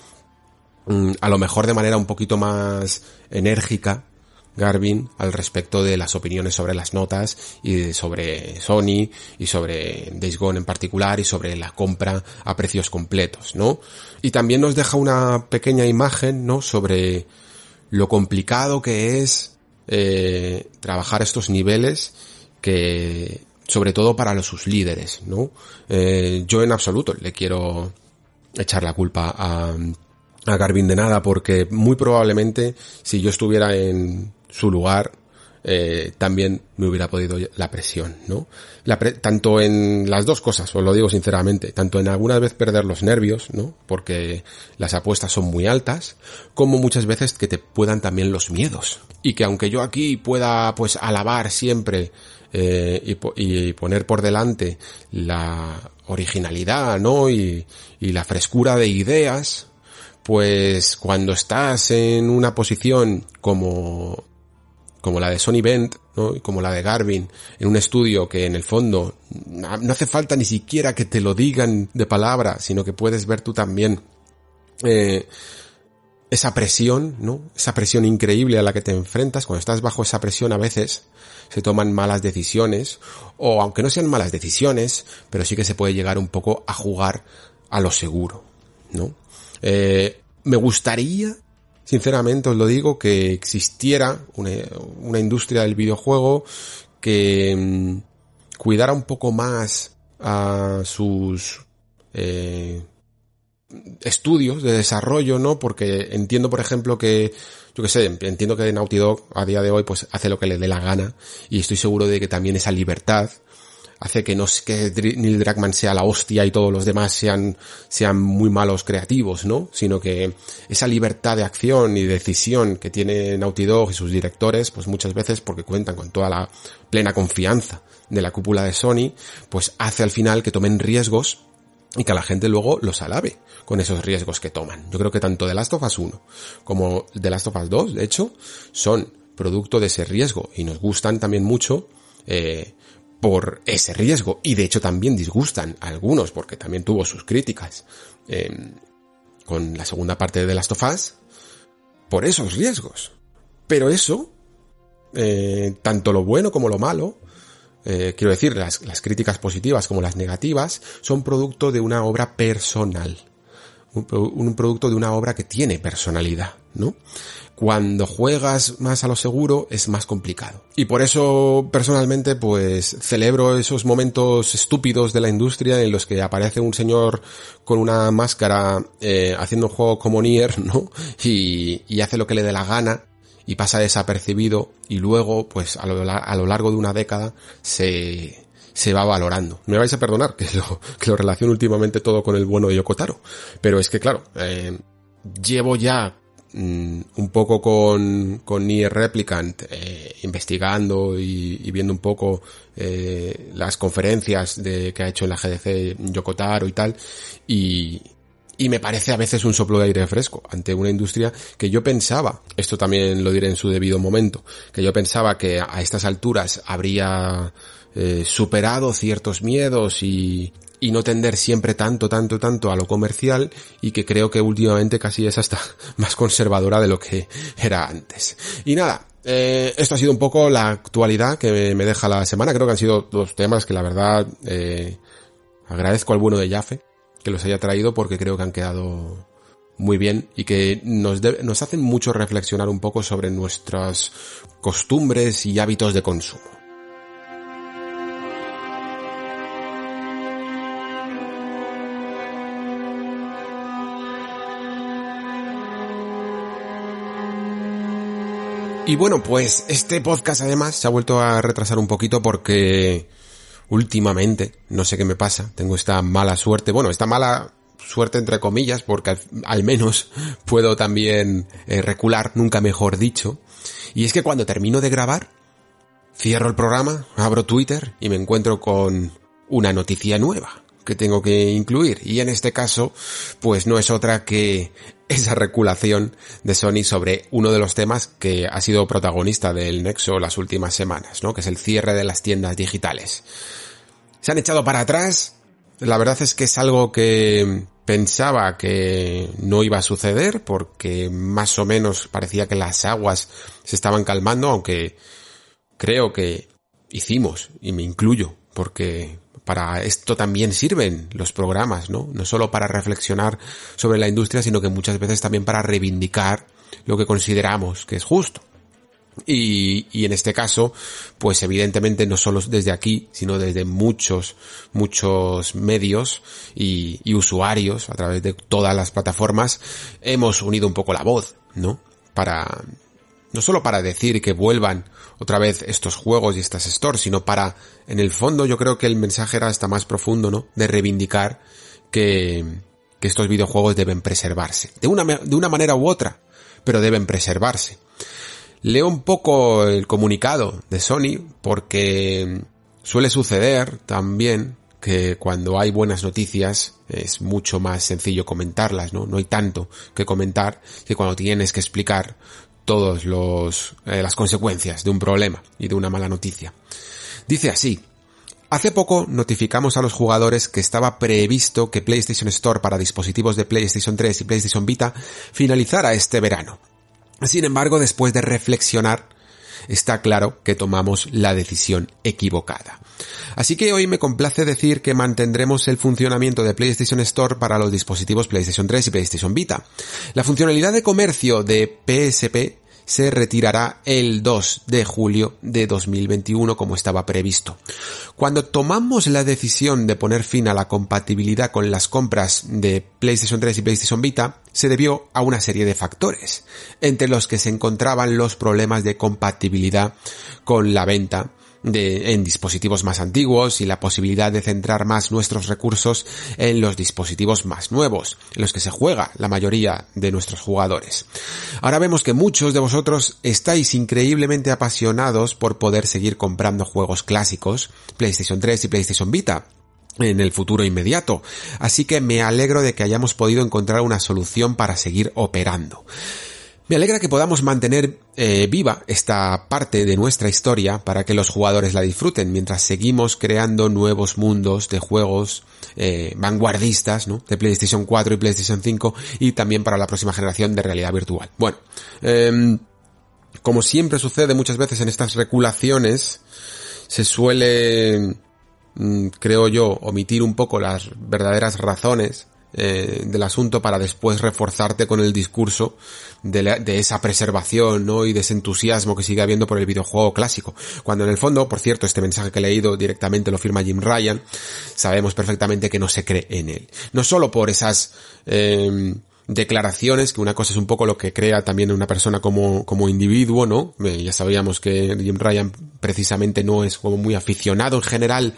a lo mejor de manera un poquito más enérgica Garvin al respecto de las opiniones sobre las notas y sobre Sony y sobre Days Gone en particular y sobre la compra a precios completos, ¿no? Y también nos deja una pequeña imagen, ¿no? Sobre lo complicado que es eh, trabajar estos niveles que sobre todo para los sus líderes, ¿no? Eh, yo en absoluto le quiero echar la culpa a, a Garvin de nada porque muy probablemente si yo estuviera en su lugar eh, también me hubiera podido la presión, ¿no? La tanto en las dos cosas, os lo digo sinceramente, tanto en alguna vez perder los nervios, ¿no? Porque las apuestas son muy altas, como muchas veces que te puedan también los miedos. Y que aunque yo aquí pueda, pues, alabar siempre eh, y, poner por delante la originalidad, ¿no? Y la frescura de ideas, pues cuando estás en una posición como como la de Sony Bent, ¿no? Como la de Garvin, en un estudio que en el fondo no hace falta ni siquiera que te lo digan de palabra, sino que puedes ver tú también eh, esa presión, ¿no? Esa presión increíble a la que te enfrentas. Cuando estás bajo esa presión a veces se toman malas decisiones, o aunque no sean malas decisiones, pero sí que se puede llegar un poco a jugar a lo seguro, ¿no? Eh, me gustaría sinceramente os lo digo, que existiera una, industria del videojuego que mm, cuidara un poco más a sus eh, estudios de desarrollo, ¿no? Porque entiendo, por ejemplo, que, yo que sé, entiendo que Naughty Dog a día de hoy pues hace lo que le dé la gana y estoy seguro de que también esa libertad hace que no que Neil Druckmann sea la hostia y todos los demás sean, sean muy malos creativos, ¿no? Sino que esa libertad de acción y decisión que tiene Naughty Dog y sus directores, pues muchas veces porque cuentan con toda la plena confianza de la cúpula de Sony, pues hace al final que tomen riesgos y que la gente luego los alabe con esos riesgos que toman. Yo creo que tanto The Last of Us 1 como The Last of Us 2, de hecho, son producto de ese riesgo y nos gustan también mucho eh, por ese riesgo y de hecho también disgustan a algunos porque también tuvo sus críticas em, con la segunda parte de Last of Us por esos riesgos. Pero eso, eh, tanto lo bueno como lo malo, eh, quiero decir, las, las críticas positivas como las negativas, son producto de una obra personal. Un, producto de una obra que tiene personalidad, ¿no? Cuando juegas más a lo seguro es más complicado. Y por eso personalmente pues celebro esos momentos estúpidos de la industria en los que aparece un señor con una máscara eh, haciendo un juego como Nier, ¿no? Y, y, hace lo que le dé la gana y pasa desapercibido y luego pues a lo, a lo largo de una década se, se va valorando. Me vais a perdonar que lo, que lo relaciono últimamente todo con el bueno de Yokotaro. Pero es que claro, eh, llevo ya Mm, un poco con, con Nier Replicant, eh, investigando y, viendo un poco eh, las conferencias de, que ha hecho en la GDC Yokotaro y tal, y, y me parece a veces un soplo de aire fresco ante una industria que yo pensaba, esto también lo diré en su debido momento, que yo pensaba que a estas alturas habría eh, superado ciertos miedos y, y no tender siempre tanto, tanto, tanto a lo comercial y que creo que últimamente casi es hasta más conservadora de lo que era antes. Y nada, eh, esto ha sido un poco la actualidad que me deja la semana. Creo que han sido dos temas que la verdad eh, agradezco al bueno de Jaffe que los haya traído porque creo que han quedado muy bien y que nos, nos hacen mucho reflexionar un poco sobre nuestras costumbres y hábitos de consumo. Y bueno, pues este podcast además se ha vuelto a retrasar un poquito porque últimamente, no sé qué me pasa, tengo esta mala suerte, bueno, esta mala suerte entre comillas, porque al, menos puedo también eh, recular, nunca mejor dicho, y es que cuando termino de grabar, cierro el programa, abro Twitter y me encuentro con una noticia nueva que tengo que incluir. Y en este caso, pues no es otra que esa reculación de Sony sobre uno de los temas que ha sido protagonista del Nexo las últimas semanas, ¿no? Que es el cierre de las tiendas digitales. Se han echado para atrás. La verdad es que es algo que pensaba que no iba a suceder porque más o menos parecía que las aguas se estaban calmando, aunque creo que hicimos, y me incluyo, porque para esto también sirven los programas, ¿no? No solo para reflexionar sobre la industria, sino que muchas veces también para reivindicar lo que consideramos que es justo. Y, y, en este caso, pues evidentemente no solo desde aquí, sino desde muchos, muchos medios y, y, usuarios a través de todas las plataformas, hemos unido un poco la voz, ¿no? Para, no solo para decir que vuelvan otra vez estos juegos y estas stores, sino para, en el fondo yo creo que el mensaje era hasta más profundo, ¿no? De reivindicar que, que estos videojuegos deben preservarse. De una, de una manera u otra, pero deben preservarse. Leo un poco el comunicado de Sony porque suele suceder también que cuando hay buenas noticias es mucho más sencillo comentarlas, ¿no? No hay tanto que comentar que cuando tienes que explicar todos los eh, las consecuencias de un problema y de una mala noticia. Dice así: Hace poco notificamos a los jugadores que estaba previsto que PlayStation Store para dispositivos de PlayStation 3 y PlayStation Vita finalizara este verano. Sin embargo, después de reflexionar, está claro que tomamos la decisión equivocada. Así que hoy me complace decir que mantendremos el funcionamiento de PlayStation Store para los dispositivos PlayStation 3 y PlayStation Vita. La funcionalidad de comercio de PSP se retirará el 2 de julio de 2021 como estaba previsto. Cuando tomamos la decisión de poner fin a la compatibilidad con las compras de PlayStation 3 y PlayStation Vita, se debió a una serie de factores, entre los que se encontraban los problemas de compatibilidad con la venta de, en dispositivos más antiguos y la posibilidad de centrar más nuestros recursos en los dispositivos más nuevos, en los que se juega la mayoría de nuestros jugadores. Ahora vemos que muchos de vosotros estáis increíblemente apasionados por poder seguir comprando juegos clásicos, PlayStation 3 y PlayStation Vita, en el futuro inmediato. Así que me alegro de que hayamos podido encontrar una solución para seguir operando. Me alegra que podamos mantener eh, viva esta parte de nuestra historia para que los jugadores la disfruten mientras seguimos creando nuevos mundos de juegos eh, vanguardistas, ¿no? De PlayStation 4 y PlayStation 5 y también para la próxima generación de realidad virtual. Bueno, eh, como siempre sucede muchas veces en estas regulaciones, se suele, mm, creo yo, omitir un poco las verdaderas razones eh, del asunto para después reforzarte con el discurso de, esa preservación ¿no? y de ese entusiasmo que sigue habiendo por el videojuego clásico. Cuando en el fondo, por cierto, este mensaje que he leído directamente lo firma Jim Ryan, sabemos perfectamente que no se cree en él. No solo por esas eh, declaraciones, que una cosa es un poco lo que crea también una persona como, como individuo, ¿no? Eh, ya sabíamos que Jim Ryan precisamente no es como muy aficionado en general.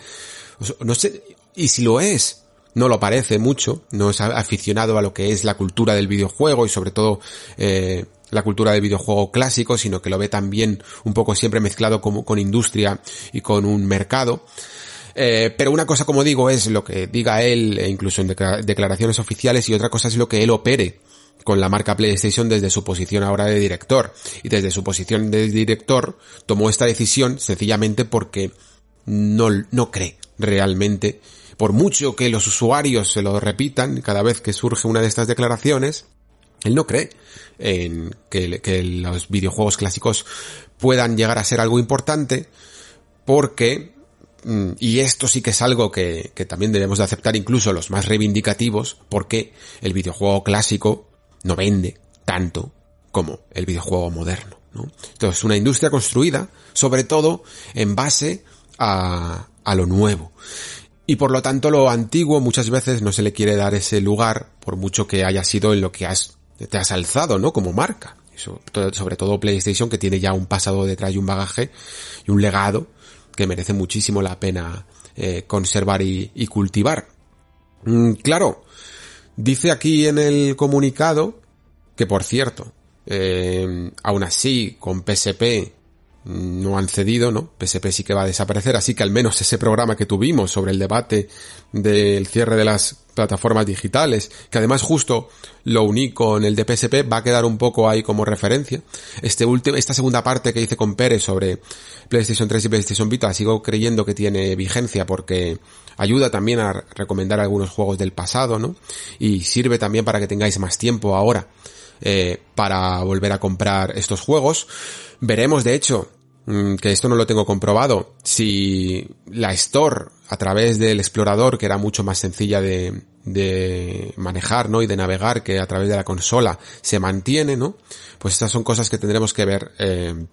No sé, y si lo es, no lo parece mucho, no es aficionado a lo que es la cultura del videojuego y sobre todo eh, la cultura del videojuego clásico, sino que lo ve también un poco siempre mezclado como, con industria y con un mercado. Eh, pero una cosa, como digo, es lo que diga él, e incluso en declaraciones oficiales, y otra cosa es lo que él opere con la marca PlayStation desde su posición ahora de director. Y desde su posición de director tomó esta decisión sencillamente porque no, no cree realmente por mucho que los usuarios se lo repitan cada vez que surge una de estas declaraciones, él no cree en que, los videojuegos clásicos puedan llegar a ser algo importante porque, mm, y esto sí que es algo que, también debemos de aceptar incluso los más reivindicativos, porque el videojuego clásico no vende tanto como el videojuego moderno. ¿no? Entonces, una industria construida, sobre todo, en base a, a lo nuevo. Y por lo tanto lo antiguo muchas veces no se le quiere dar ese lugar, por mucho que haya sido en lo que has, te has alzado, ¿no? Como marca. sobre todo PlayStation que tiene ya un pasado detrás y un bagaje y un legado que merece muchísimo la pena eh, conservar y, cultivar. Mm, claro, dice aquí en el comunicado que por cierto, eh, aún así con PSP no han cedido, ¿no? PSP sí que va a desaparecer, así que al menos ese programa que tuvimos sobre el debate del cierre de las plataformas digitales, que además justo lo uní con el de PSP, va a quedar un poco ahí como referencia. Este último, esta segunda parte que hice con Pérez sobre PlayStation 3 y PlayStation Vita, sigo creyendo que tiene vigencia porque ayuda también a recomendar algunos juegos del pasado, ¿no? Y sirve también para que tengáis más tiempo ahora eh, para volver a comprar estos juegos. Veremos, de hecho, mm, que esto no lo tengo comprobado, si la Store a través del explorador, que era mucho más sencilla de, de manejar, ¿no? Y de navegar que a través de la consola se mantiene, ¿no? Pues estas son cosas que tendremos que ver eh,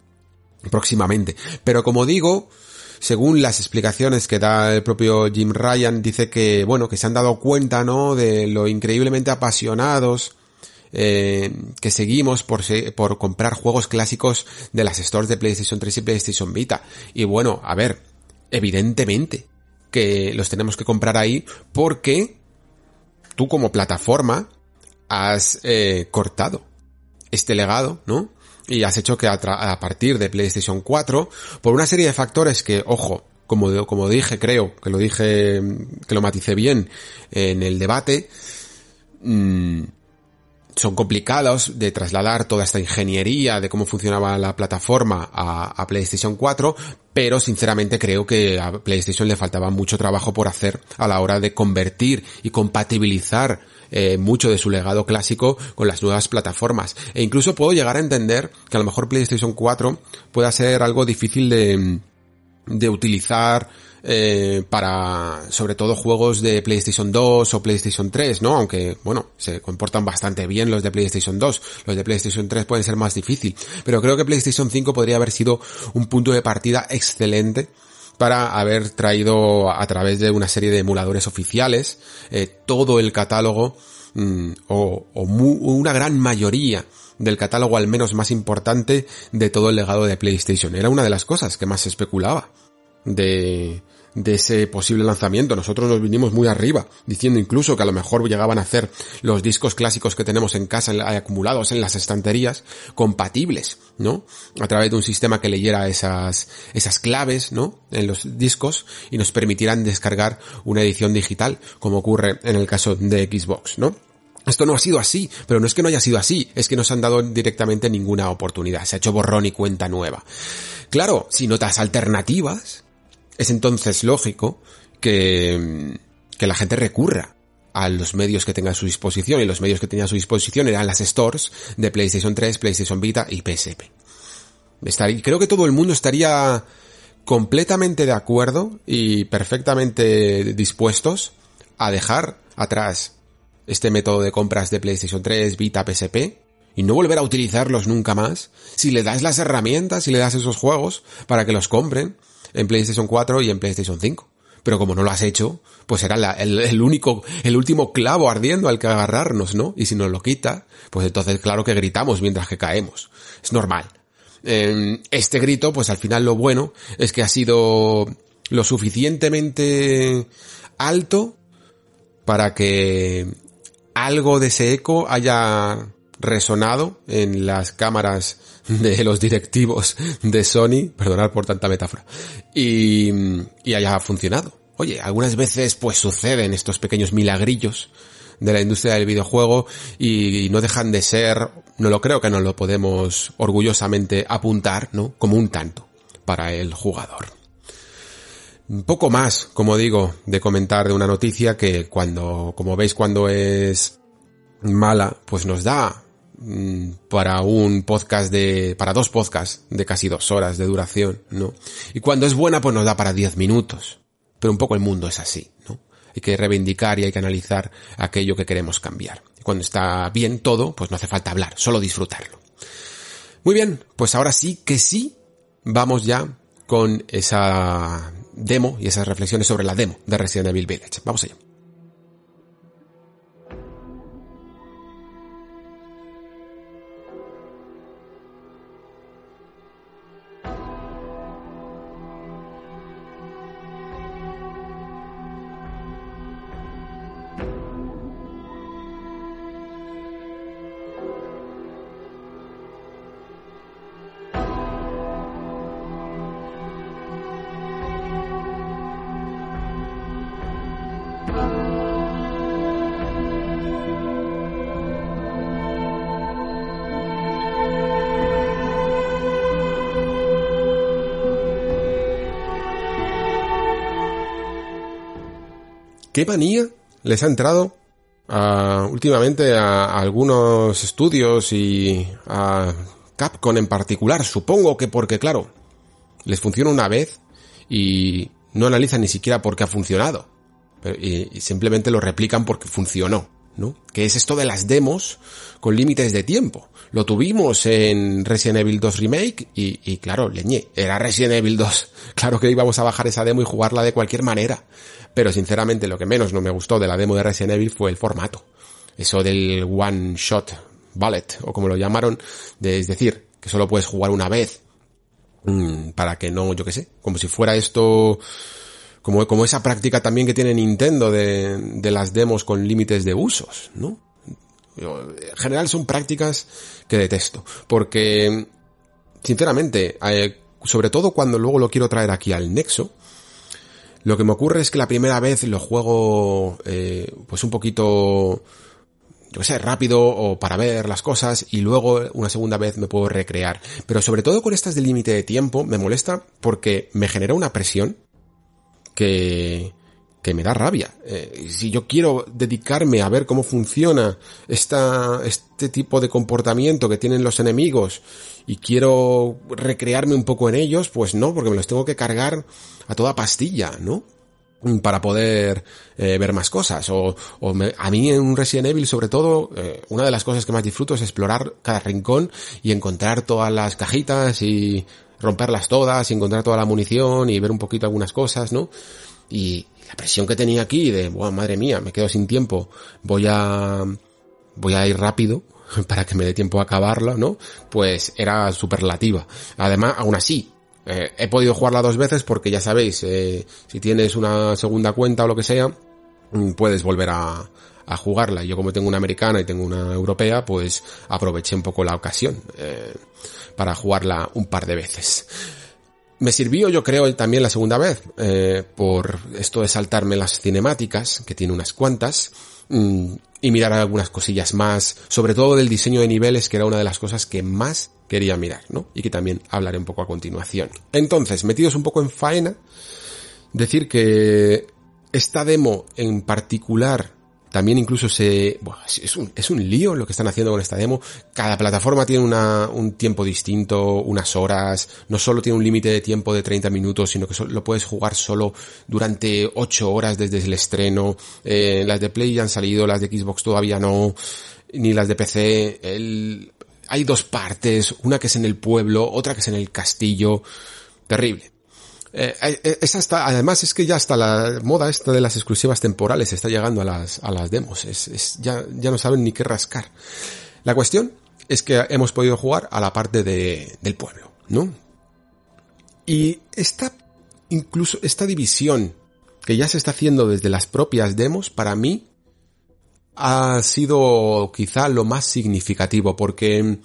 próximamente. Pero como digo, según las explicaciones que da el propio Jim Ryan, dice que, bueno, que se han dado cuenta, ¿no? De lo increíblemente apasionados eh, que seguimos por, por comprar juegos clásicos de las stores de PlayStation 3 y PlayStation Vita. Y bueno, a ver, evidentemente que los tenemos que comprar ahí porque tú como plataforma has eh, cortado este legado, ¿no? Y has hecho que a, partir de PlayStation 4, por una serie de factores que, ojo, como, como dije, creo, que lo dije, que lo maticé bien en el debate, mmm, son complicados de trasladar toda esta ingeniería de cómo funcionaba la plataforma a, PlayStation 4, pero sinceramente creo que a PlayStation le faltaba mucho trabajo por hacer a la hora de convertir y compatibilizar eh, mucho de su legado clásico con las nuevas plataformas. E incluso puedo llegar a entender que a lo mejor PlayStation 4 pueda ser algo difícil de, de utilizar eh, para sobre todo juegos de PlayStation 2 o PlayStation 3, ¿no? Aunque, bueno, se comportan bastante bien los de PlayStation 2. Los de PlayStation 3 pueden ser más difícil. Pero creo que PlayStation 5 podría haber sido un punto de partida excelente para haber traído a través de una serie de emuladores oficiales eh, todo el catálogo mm, o, o una gran mayoría del catálogo al menos más importante de todo el legado de PlayStation. Era una de las cosas que más se especulaba de, de ese posible lanzamiento. Nosotros nos vinimos muy arriba, diciendo incluso que a lo mejor llegaban a hacer los discos clásicos que tenemos en casa acumulados en las estanterías compatibles, ¿no? A través de un sistema que leyera esas, esas claves, ¿no? En los discos y nos permitieran descargar una edición digital, como ocurre en el caso de Xbox, ¿no? Esto no ha sido así, pero no es que no haya sido así, es que no se han dado directamente ninguna oportunidad, se ha hecho borrón y cuenta nueva. Claro, si notas alternativas, es entonces lógico que, que la gente recurra a los medios que tenga a su disposición y los medios que tenía a su disposición eran las stores de PlayStation 3, PlayStation Vita y PSP. creo que todo el mundo estaría completamente de acuerdo y perfectamente dispuestos a dejar atrás este método de compras de PlayStation 3, Vita, PSP y no volver a utilizarlos nunca más si le das las herramientas y le das esos juegos para que los compren en PlayStation 4 y en PlayStation 5. Pero como no lo has hecho, pues será el, único, el último clavo ardiendo al que agarrarnos, ¿no? Y si nos lo quita, pues entonces claro que gritamos mientras que caemos. Es normal. este grito, pues al final lo bueno es que ha sido lo suficientemente alto para que algo de ese eco haya resonado en las cámaras de los directivos de Sony, perdonad por tanta metáfora, y, y haya funcionado. Oye, algunas veces pues suceden estos pequeños milagrillos de la industria del videojuego y, no dejan de ser, no lo creo que no lo podemos orgullosamente apuntar, ¿no? Como un tanto para el jugador. Poco más, como digo, de comentar de una noticia que cuando, como veis, cuando es mala, pues nos da para un podcast de, para dos podcasts de casi dos horas de duración, ¿no? Y cuando es buena, pues nos da para diez minutos. Pero un poco el mundo es así, ¿no? Hay que reivindicar y hay que analizar aquello que queremos cambiar. Y cuando está bien todo, pues no hace falta hablar, solo disfrutarlo. Muy bien, pues ahora sí que sí, vamos ya con esa demo y esas reflexiones sobre la demo de Resident Evil Village. Vamos allá. ¿Qué manía les ha entrado últimamente a, algunos estudios y a Capcom en particular? Supongo que porque, claro, les funciona una vez y no analizan ni siquiera por qué ha funcionado. y simplemente lo replican porque funcionó. ¿No? Que es esto de las demos con límites de tiempo. Lo tuvimos en Resident Evil 2 Remake y, y, claro, leñé, era Resident Evil 2. Claro que íbamos a bajar esa demo y jugarla de cualquier manera. Pero sinceramente lo que menos no me gustó de la demo de Resident Evil fue el formato. Eso del one shot bullet, o como lo llamaron, de, es decir, que solo puedes jugar una vez, mm, para que no, yo qué sé, como si fuera esto como, como esa práctica también que tiene Nintendo de, de las demos con límites de usos, ¿no? En general son prácticas que detesto, porque, sinceramente, eh, sobre todo cuando luego lo quiero traer aquí al Nexo, lo que me ocurre es que la primera vez lo juego, eh, pues un poquito, yo qué sé, rápido o para ver las cosas y luego una segunda vez me puedo recrear. Pero sobre todo con estas de límite de tiempo me molesta porque me genera una presión que, que me da rabia. Eh, si yo quiero dedicarme a ver cómo funciona esta, este tipo de comportamiento que tienen los enemigos y quiero recrearme un poco en ellos, pues no, porque me los tengo que cargar a toda pastilla, ¿no? para poder eh, ver más cosas. O, o a mí en un Resident Evil, sobre todo, eh, una de las cosas que más disfruto es explorar cada rincón y encontrar todas las cajitas y romperlas todas y encontrar toda la munición y ver un poquito algunas cosas, ¿no? Y la presión que tenía aquí de, wow, madre mía, me quedo sin tiempo, voy a, voy a ir rápido para que me dé tiempo a acabarlo, ¿no? Pues era superlativa. Además, aún así, eh, he podido jugarla dos veces porque ya sabéis, eh, si tienes una segunda cuenta o lo que sea, mm, puedes volver a, a jugarla. Yo como tengo una americana y tengo una europea, pues aproveché un poco la ocasión eh, para jugarla un par de veces. Me sirvió, yo creo, también la segunda vez, eh, por esto de saltarme las cinemáticas, que tiene unas cuantas, mm, y mirar algunas cosillas más, sobre todo del diseño de niveles, que era una de las cosas que más quería mirar, ¿no? Y que también hablaré un poco a continuación. Entonces, metidos un poco en faena, decir que esta demo en particular también incluso se... es, un, es un lío lo que están haciendo con esta demo. Cada plataforma tiene una, un tiempo distinto, unas horas. No solo tiene un límite de tiempo de 30 minutos, sino que lo puedes jugar solo durante 8 horas desde el estreno. Eh, las de Play ya han salido, las de Xbox todavía no. Ni las de PC. El, hay dos partes. Una que es en el pueblo, otra que es en el castillo. Terrible. Eh, eh, es hasta, además es que ya hasta la moda esta de las exclusivas temporales está llegando a las, a las demos. Es, es, ya, ya no saben ni qué rascar. La cuestión es que hemos podido jugar a la parte de, del pueblo, ¿no? Y esta, incluso esta división que ya se está haciendo desde las propias demos, para mí, ha sido quizá lo más significativo, porque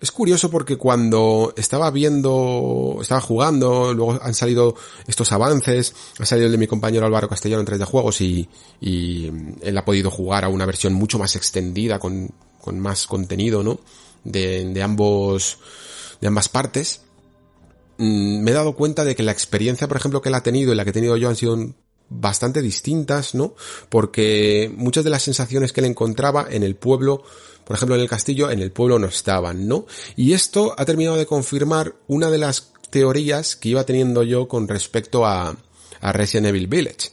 es curioso porque cuando estaba viendo, estaba jugando, luego han salido estos avances, ha salido el de mi compañero Álvaro Castellano en 3 de juegos y, él ha podido jugar a una versión mucho más extendida con, con más contenido, ¿no? De, de ambos, de ambas partes. Mm, me he dado cuenta de que la experiencia, por ejemplo, que él ha tenido y la que he tenido yo han sido bastante distintas, ¿no? Porque muchas de las sensaciones que él encontraba en el pueblo por ejemplo, en el castillo, en el pueblo no estaban, ¿no? Y esto ha terminado de confirmar una de las teorías que iba teniendo yo con respecto a, Resident Evil Village.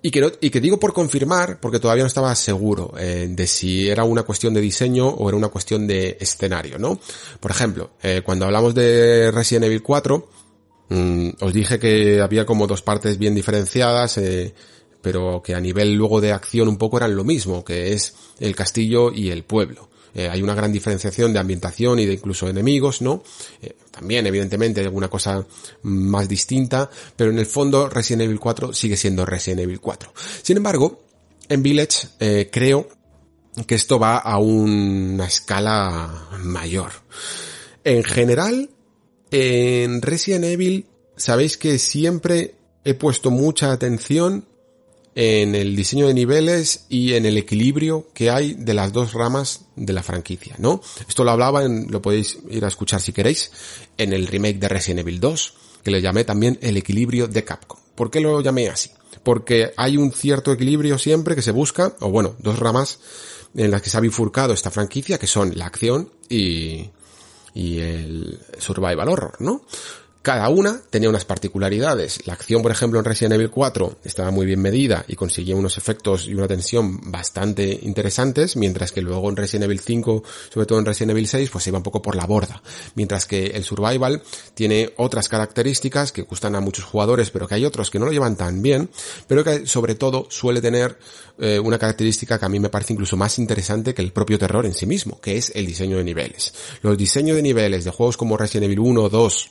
Y que, y que digo por confirmar, porque todavía no estaba seguro eh, de si era una cuestión de diseño o era una cuestión de escenario, ¿no? Por ejemplo, eh, cuando hablamos de Resident Evil 4, mm, os dije que había como dos partes bien diferenciadas, eh, pero que a nivel luego de acción un poco eran lo mismo, que es el castillo y el pueblo. Eh, hay una gran diferenciación de ambientación y de incluso enemigos, ¿no? Eh, también, evidentemente, hay alguna cosa más distinta, pero en el fondo Resident Evil 4 sigue siendo Resident Evil 4. Sin embargo, en Village eh, creo que esto va a una escala mayor. En general, en Resident Evil, sabéis que siempre he puesto mucha atención en el diseño de niveles y en el equilibrio que hay de las dos ramas de la franquicia, ¿no? Esto lo hablaba, en, lo podéis ir a escuchar si queréis, en el remake de Resident Evil 2, que le llamé también el equilibrio de Capcom. ¿Por qué lo llamé así? porque hay un cierto equilibrio siempre que se busca, o bueno, dos ramas en las que se ha bifurcado esta franquicia, que son la acción y, y el survival horror, ¿no? Cada una tenía unas particularidades. La acción, por ejemplo, en Resident Evil 4 estaba muy bien medida y conseguía unos efectos y una tensión bastante interesantes, mientras que luego en Resident Evil 5, sobre todo en Resident Evil 6, pues se iba un poco por la borda. Mientras que el Survival tiene otras características que gustan a muchos jugadores, pero que hay otros que no lo llevan tan bien, pero que sobre todo suele tener eh, una característica que a mí me parece incluso más interesante que el propio terror en sí mismo, que es el diseño de niveles. Los diseños de niveles de juegos como Resident Evil 1, 2,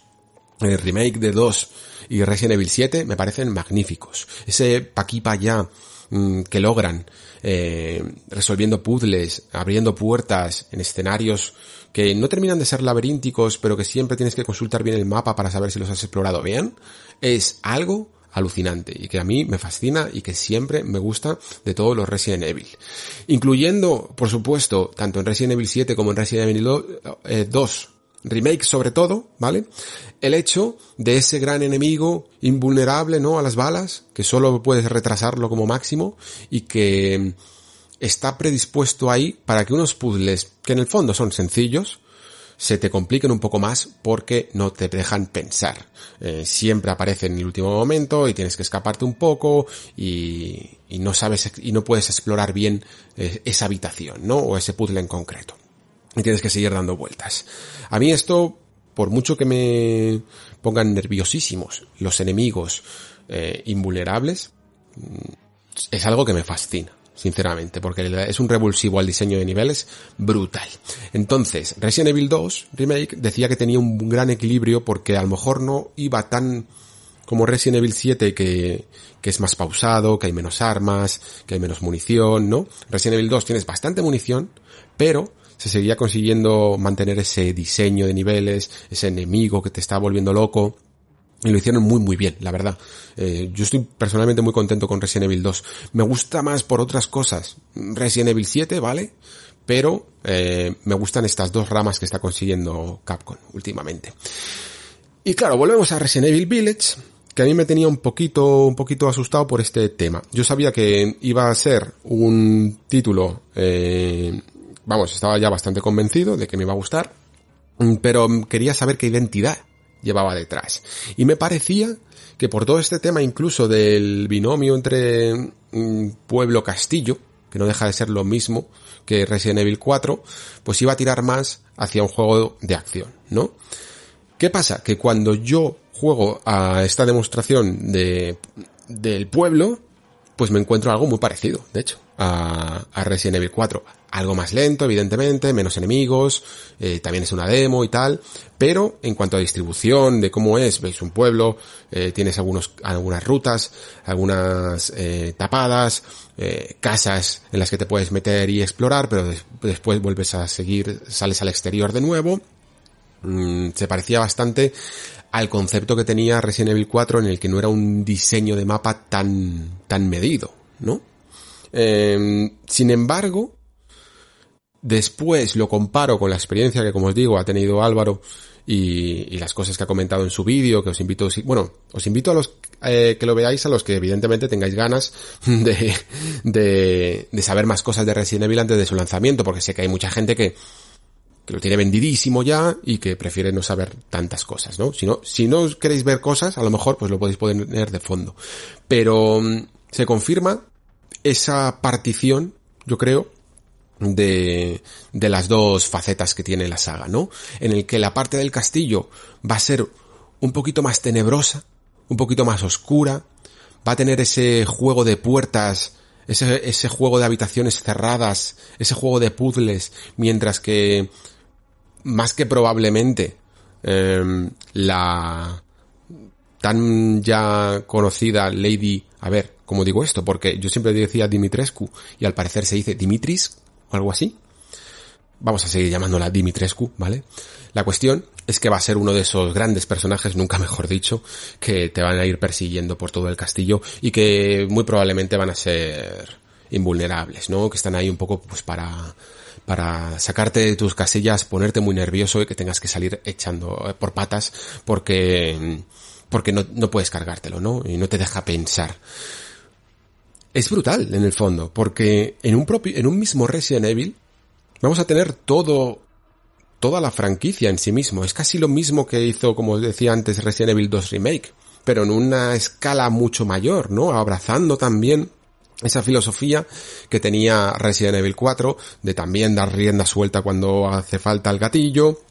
el remake de 2 y Resident Evil 7 me parecen magníficos. Ese paquipa ya mm, que logran eh, resolviendo puzzles, abriendo puertas en escenarios que no terminan de ser laberínticos, pero que siempre tienes que consultar bien el mapa para saber si los has explorado bien, es algo alucinante y que a mí me fascina y que siempre me gusta de todos los Resident Evil. Incluyendo, por supuesto, tanto en Resident Evil 7 como en Resident Evil 2, eh, remake sobre todo, ¿vale? El hecho de ese gran enemigo invulnerable, ¿no? A las balas, que solo puedes retrasarlo como máximo y que está predispuesto ahí para que unos puzzles, que en el fondo son sencillos, se te compliquen un poco más porque no te dejan pensar. Eh, siempre aparece en el último momento y tienes que escaparte un poco y, y no sabes y no puedes explorar bien eh, esa habitación, ¿no? O ese puzzle en concreto y tienes que seguir dando vueltas. A mí esto, por mucho que me pongan nerviosísimos los enemigos eh, invulnerables, mm, es algo que me fascina sinceramente, porque es un revulsivo al diseño de niveles brutal. Entonces, Resident Evil 2 Remake decía que tenía un gran equilibrio porque a lo mejor no iba tan como Resident Evil 7 que, que es más pausado, que hay menos armas, que hay menos munición, ¿no? Resident Evil 2 tienes bastante munición, pero se seguía consiguiendo mantener ese diseño de niveles, ese enemigo que te está volviendo loco. Y lo hicieron muy muy bien, la verdad. Eh, yo estoy personalmente muy contento con Resident Evil 2. Me gusta más por otras cosas Resident Evil 7, ¿vale? Pero eh, me gustan estas dos ramas que está consiguiendo Capcom últimamente. Y claro, volvemos a Resident Evil Village, que a mí me tenía un poquito, un poquito asustado por este tema. Yo sabía que iba a ser un título eh, vamos, estaba ya bastante convencido de que me iba a gustar, mm, pero quería saber qué identidad llevaba detrás. Y me parecía que por todo este tema incluso del binomio entre mm, pueblo-castillo, que no deja de ser lo mismo que Resident Evil 4, pues iba a tirar más hacia un juego de acción, ¿no? ¿Qué pasa? Que cuando yo juego a esta demostración de, del pueblo, pues me encuentro algo muy parecido, de hecho, a, a Resident Evil 4 algo más lento, evidentemente, menos enemigos, eh, también es una demo y tal, pero en cuanto a distribución de cómo es, veis un pueblo, eh, tienes algunos, algunas rutas, algunas eh, tapadas, casas en las que te puedes meter y explorar, pero después vuelves a seguir, sales al exterior de nuevo. Mm, se parecía bastante al concepto que tenía Resident Evil 4 en el que no era un diseño de mapa tan, tan medido, ¿no? sin embargo, Después lo comparo con la experiencia que, como os digo, ha tenido Álvaro y, las cosas que ha comentado en su vídeo, que os invito, bueno, os invito a los eh, que lo veáis, a los que evidentemente tengáis ganas de, de, de saber más cosas de Resident Evil antes de su lanzamiento, porque sé que hay mucha gente que, que lo tiene vendidísimo ya y que prefiere no saber tantas cosas, ¿no? Si no, si no queréis ver cosas, a lo mejor pues lo podéis poner de fondo. Pero mm, se confirma esa partición, yo creo, de, de las dos facetas que tiene la saga, ¿no? En el que la parte del castillo va a ser un poquito más tenebrosa, un poquito más oscura, va a tener ese juego de puertas, ese, ese juego de habitaciones cerradas, ese juego de puzzles, mientras que más que probablemente em, la tan ya conocida Lady, a ver, ¿cómo digo esto? Porque yo siempre decía Dimitrescu y al parecer se dice Dimitris, o algo así. Vamos a seguir llamándola Dimitrescu, ¿vale? La cuestión es que va a ser uno de esos grandes personajes, nunca mejor dicho, que te van a ir persiguiendo por todo el castillo y que muy probablemente van a ser invulnerables, ¿no? Que están ahí un poco pues para para sacarte de tus casillas, ponerte muy nervioso y que tengas que salir echando eh, por patas porque porque no, no puedes cargártelo, ¿no? Y no te deja pensar. es brutal en el fondo, porque en un propio, en un mismo Resident Evil vamos a tener todo, toda la franquicia en sí mismo. Es casi lo mismo que hizo, como decía antes, Resident Evil 2 Remake, pero en una escala mucho mayor, ¿no? Abrazando también esa filosofía que tenía Resident Evil 4 de también dar rienda suelta cuando hace falta el gatillo,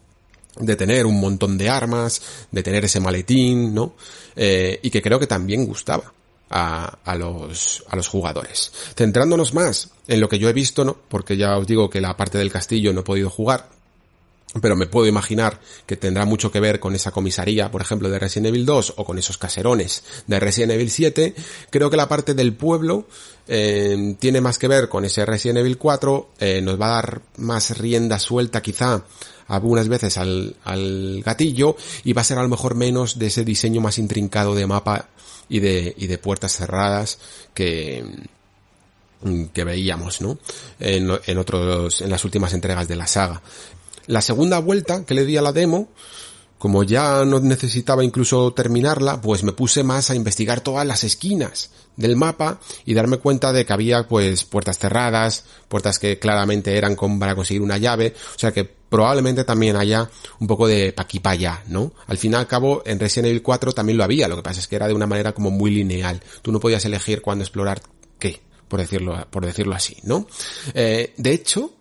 de tener un montón de armas, de tener ese maletín, ¿no? Eh, y que creo que también gustaba a, a, los, a los jugadores. Centrándonos más en lo que yo he visto, ¿no? Porque ya os digo que la parte del castillo no he podido jugar, pero me puedo imaginar que tendrá mucho que ver con esa comisaría, por ejemplo, de Resident Evil 2 o con esos caserones de Resident Evil 7. Creo que la parte del pueblo eh, tiene más que ver con ese Resident Evil 4, eh, nos va a dar más rienda suelta quizá algunas veces al, al gatillo y va a ser a lo mejor menos de ese diseño más intrincado de mapa y de, y de puertas cerradas que, que veíamos, ¿no? En, en otros, en las últimas entregas de la saga. La segunda vuelta que le di a la demo, como ya no necesitaba incluso terminarla, pues me puse más a investigar todas las esquinas del mapa y darme cuenta de que había pues puertas cerradas, puertas que claramente eran para conseguir una llave, o sea que probablemente también haya un poco de paquipaya, ¿no? Al fin y al cabo, en Resident Evil 4 también lo había, lo que pasa es que era de una manera como muy lineal. Tú no podías elegir cuándo explorar qué, por decirlo, por decirlo así, ¿no? Eh, de hecho,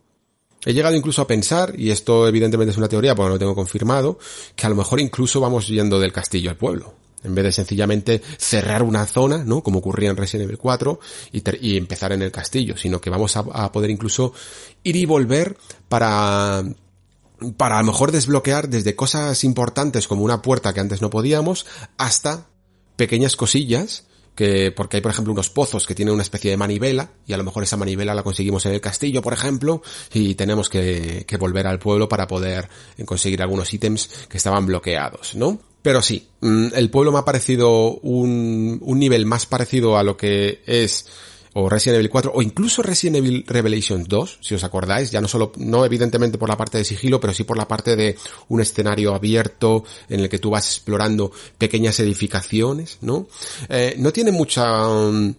He llegado incluso a pensar, y esto evidentemente es una teoría porque no lo tengo confirmado, que a lo mejor incluso vamos yendo del castillo al pueblo. En vez de sencillamente cerrar una zona, ¿no? Como ocurría en Resident Evil 4 y, empezar en el castillo, sino que vamos a, a poder incluso ir y volver para para a lo mejor desbloquear desde cosas importantes como una puerta que antes no podíamos hasta pequeñas cosillas que porque hay por ejemplo unos pozos que tienen una especie de manivela y a lo mejor esa manivela la conseguimos en el castillo por ejemplo y tenemos que, que volver al pueblo para poder conseguir algunos ítems que estaban bloqueados, ¿no? Pero sí, mm, el pueblo me ha parecido un, un nivel más parecido a lo que es o Resident Evil 4 o incluso Resident Evil Revelations 2, si os acordáis, ya no solo, no evidentemente por la parte de sigilo, pero sí por la parte de un escenario abierto en el que tú vas explorando pequeñas edificaciones, ¿no? Eh, no tiene mucha... Um,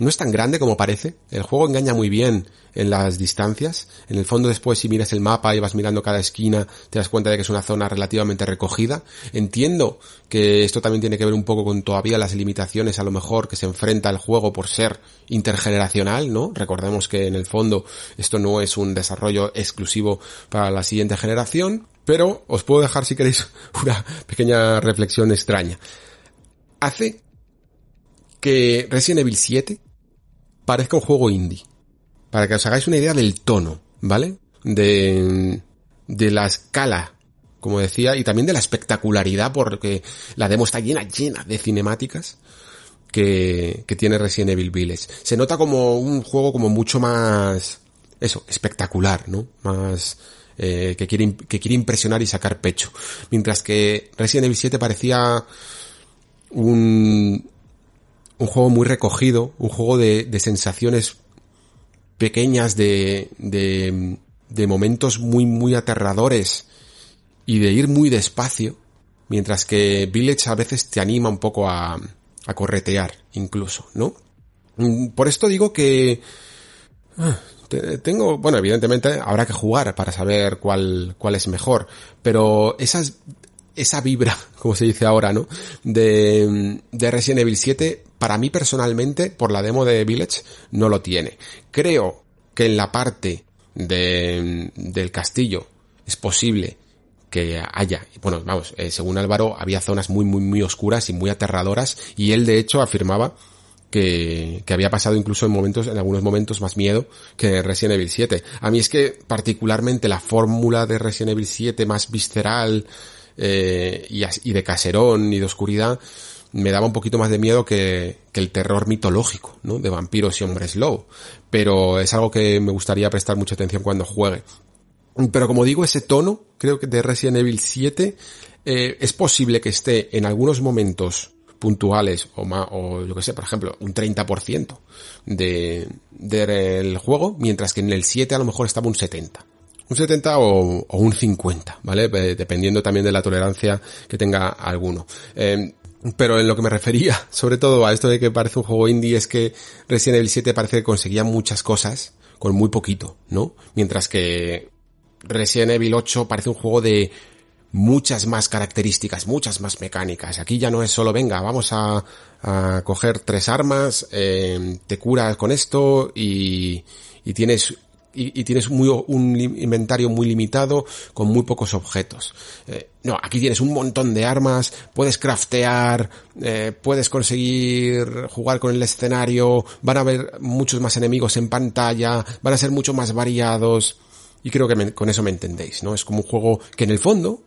no es tan grande como parece. El juego engaña muy bien en las distancias. En el fondo después si miras el mapa y vas mirando cada esquina te das cuenta de que es una zona relativamente recogida. Entiendo que esto también tiene que ver un poco con todavía las limitaciones a lo mejor que se enfrenta el juego por ser intergeneracional, ¿no? Recordemos que en el fondo esto no es un desarrollo exclusivo para la siguiente generación. Pero os puedo dejar si queréis una pequeña reflexión extraña. Hace que Resident Evil 7 parezca un juego indie. Para que os hagáis una idea del tono, ¿vale? De, de la escala, como decía, y también de la espectacularidad, porque la demo está llena, llena de cinemáticas que, que tiene Resident Evil Village. Se nota como un juego como mucho más, eso, espectacular, ¿no? Más, eh, que quiere, que quiere impresionar y sacar pecho. Mientras que Resident Evil 7 parecía un, un juego muy recogido, un juego de, de sensaciones pequeñas, de, de, de momentos muy, muy aterradores y de ir muy despacio, mientras que Village a veces te anima un poco a, a corretear, incluso, ¿no? Mm, por esto digo que ah, tengo, bueno, evidentemente habrá que jugar para saber cuál, cuál es mejor, pero esas, esa vibra, como se dice ahora, ¿no? De, de Resident Evil 7 para mí personalmente, por la demo de Village, no lo tiene. Creo que en la parte de, del castillo es posible que haya, bueno, vamos, eh, según Álvaro, había zonas muy, muy, muy oscuras y muy aterradoras, y él de hecho afirmaba que, que había pasado incluso en momentos, en algunos momentos más miedo que Resident Evil 7. A mí es que particularmente la fórmula de Resident Evil 7 más visceral, eh, y, de caserón y de oscuridad, me daba un poquito más de miedo que, que, el terror mitológico, ¿no? De vampiros y hombres lobo. Pero es algo que me gustaría prestar mucha atención cuando juegue. Pero como digo, ese tono, creo que de Resident Evil 7, eh, es posible que esté en algunos momentos puntuales o más, o yo que sé, por ejemplo, un 30% de, del juego, mientras que en el 7 a lo mejor estaba un 70 un 70 o, un 50, ¿vale? Dependiendo también de la tolerancia que tenga alguno. Eh, Pero en lo que me refería, sobre todo a esto de que parece un juego indie, es que Resident Evil 7 parece que conseguía muchas cosas con muy poquito, ¿no? Mientras que Resident Evil 8 parece un juego de muchas más características, muchas más mecánicas. Aquí ya no es solo, venga, vamos a, coger tres armas, eh, te curas con esto y, y tienes y, tienes un inventario muy limitado con muy pocos objetos. Eh, no, aquí tienes un montón de armas, puedes craftear, eh, puedes conseguir jugar con el escenario, van a haber muchos más enemigos en pantalla, van a ser mucho más variados. Y creo que con eso me entendéis, ¿no? Es como un juego que en el fondo,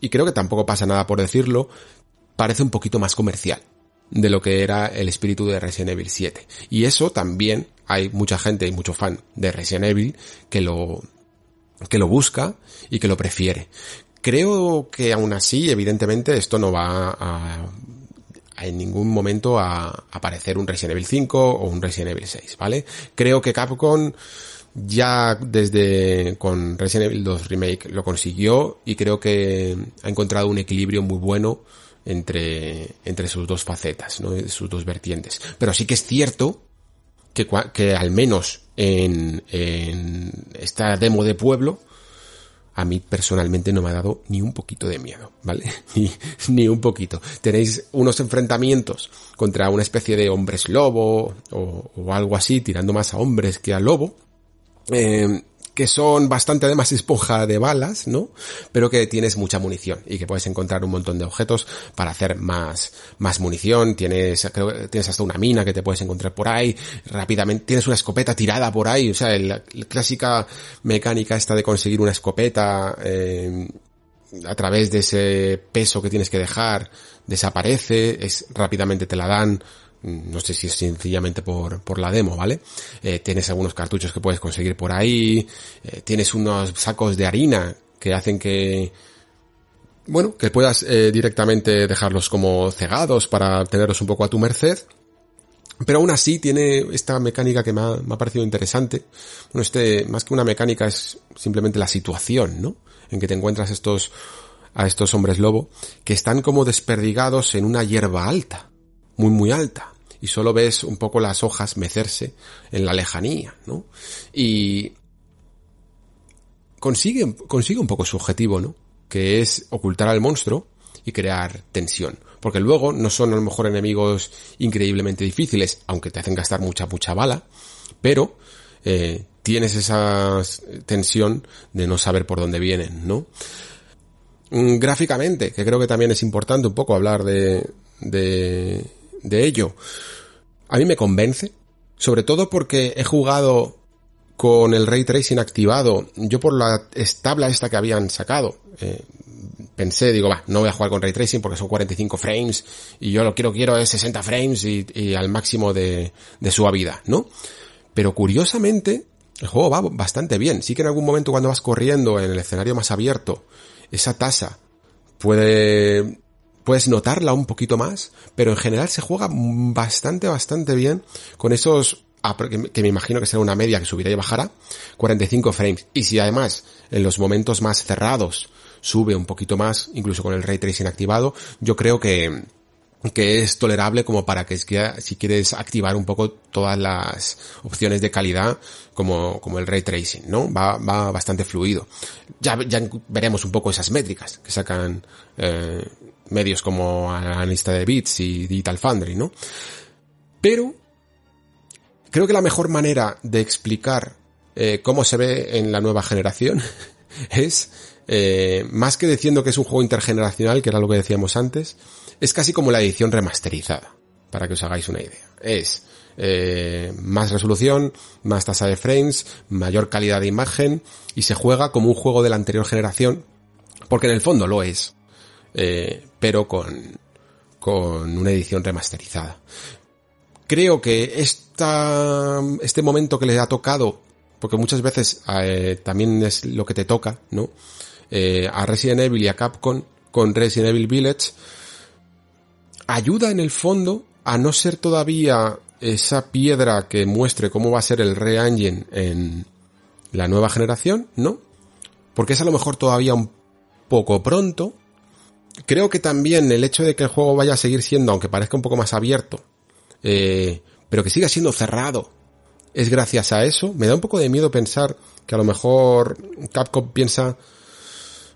y creo que tampoco pasa nada por decirlo, parece un poquito más comercial de lo que era el espíritu de Resident Evil 7. Y eso también hay mucha gente y mucho fan de Resident Evil que lo, que lo busca y que lo prefiere. Creo que aún así, evidentemente, esto no va a, en ningún momento a aparecer un Resident Evil 5 o un Resident Evil 6, ¿vale? Creo que Capcom ya desde con Resident Evil 2 Remake lo consiguió y creo que ha encontrado un equilibrio muy bueno entre, entre sus dos facetas, ¿no? sus dos vertientes. Pero sí que es cierto que, al menos en, en esta demo de pueblo, a mí personalmente no me ha dado ni un poquito de miedo, ¿vale? Ni, ni un poquito. Tenéis unos enfrentamientos contra una especie de hombres lobo o, o algo así, tirando más a hombres que a lobo. Eh, que son bastante además esponja de balas, ¿no? Pero que tienes mucha munición y que puedes encontrar un montón de objetos para hacer más, más munición. Tienes, creo, tienes hasta una mina que te puedes encontrar por ahí. Rápidamente tienes una escopeta tirada por ahí. O sea, la, clásica mecánica esta de conseguir una escopeta, eh, a través de ese peso que tienes que dejar, desaparece, es, rápidamente te la dan, no sé si es sencillamente por, por la demo, ¿vale? Eh, tienes algunos cartuchos que puedes conseguir por ahí, eh, tienes unos sacos de harina que hacen que, bueno, que puedas eh, directamente dejarlos como cegados para tenerlos un poco a tu merced. Pero aún así tiene esta mecánica que me ha, me ha parecido interesante. Bueno, este, más que una mecánica es simplemente la situación, ¿no? En que te encuentras estos, a estos hombres lobo, que están como desperdigados en una hierba alta, muy muy alta y solo ves un poco las hojas mecerse en la lejanía, ¿no? Y consigue, consigue un poco su objetivo, ¿no? Que es ocultar al monstruo y crear tensión. Porque luego no son a lo mejor enemigos increíblemente difíciles, aunque te hacen gastar mucha, mucha bala, pero eh, tienes esa tensión de no saber por dónde vienen, ¿no? Mm, gráficamente, que creo que también es importante un poco hablar de, de, de ello a mí me convence, sobre todo porque he jugado con el ray tracing activado, yo por la establa esta que habían sacado, eh, pensé, digo, va, no voy a jugar con ray tracing porque son 45 frames y yo lo quiero, quiero es 60 frames y, al máximo de, de suavidad, ¿no? Pero curiosamente, el juego va bastante bien. Sí que en algún momento cuando vas corriendo en el escenario más abierto, esa tasa puede puedes notarla un poquito más, pero en general se juega bastante, bastante bien con esos que me imagino que será una media que subirá y bajará, 45 frames. Y si además en los momentos más cerrados sube un poquito más, incluso con el ray tracing activado, yo creo que, que es tolerable como para que si quieres activar un poco todas las opciones de calidad como, como el ray tracing, ¿no? Va, va bastante fluido. Ya, ya veremos un poco esas métricas que sacan eh, medios como analista de bits y Digital Foundry, ¿no? Pero creo que la mejor manera de explicar eh, cómo se ve en la nueva generación es, eh, más que diciendo que es un juego intergeneracional, que era lo que decíamos antes, es casi como la edición remasterizada, para que os hagáis una idea. Es eh, más resolución, más tasa de frames, mayor calidad de imagen y se juega como un juego de la anterior generación, porque en el fondo lo es eh, pero con, con una edición remasterizada. Creo que esta, este momento que le ha tocado, porque muchas veces eh, también es lo que te toca, ¿no? Eh, a Resident Evil y a Capcom con Resident Evil Village, ayuda en el fondo a no ser todavía esa piedra que muestre cómo va a ser el Re-Engine en la nueva generación, ¿no? Porque es a lo mejor todavía un poco pronto, creo que también el hecho de que el juego vaya a seguir siendo, aunque parezca un poco más abierto, eh, pero que siga siendo cerrado, es gracias a eso. Me da un poco de miedo pensar que a lo mejor Capcom piensa,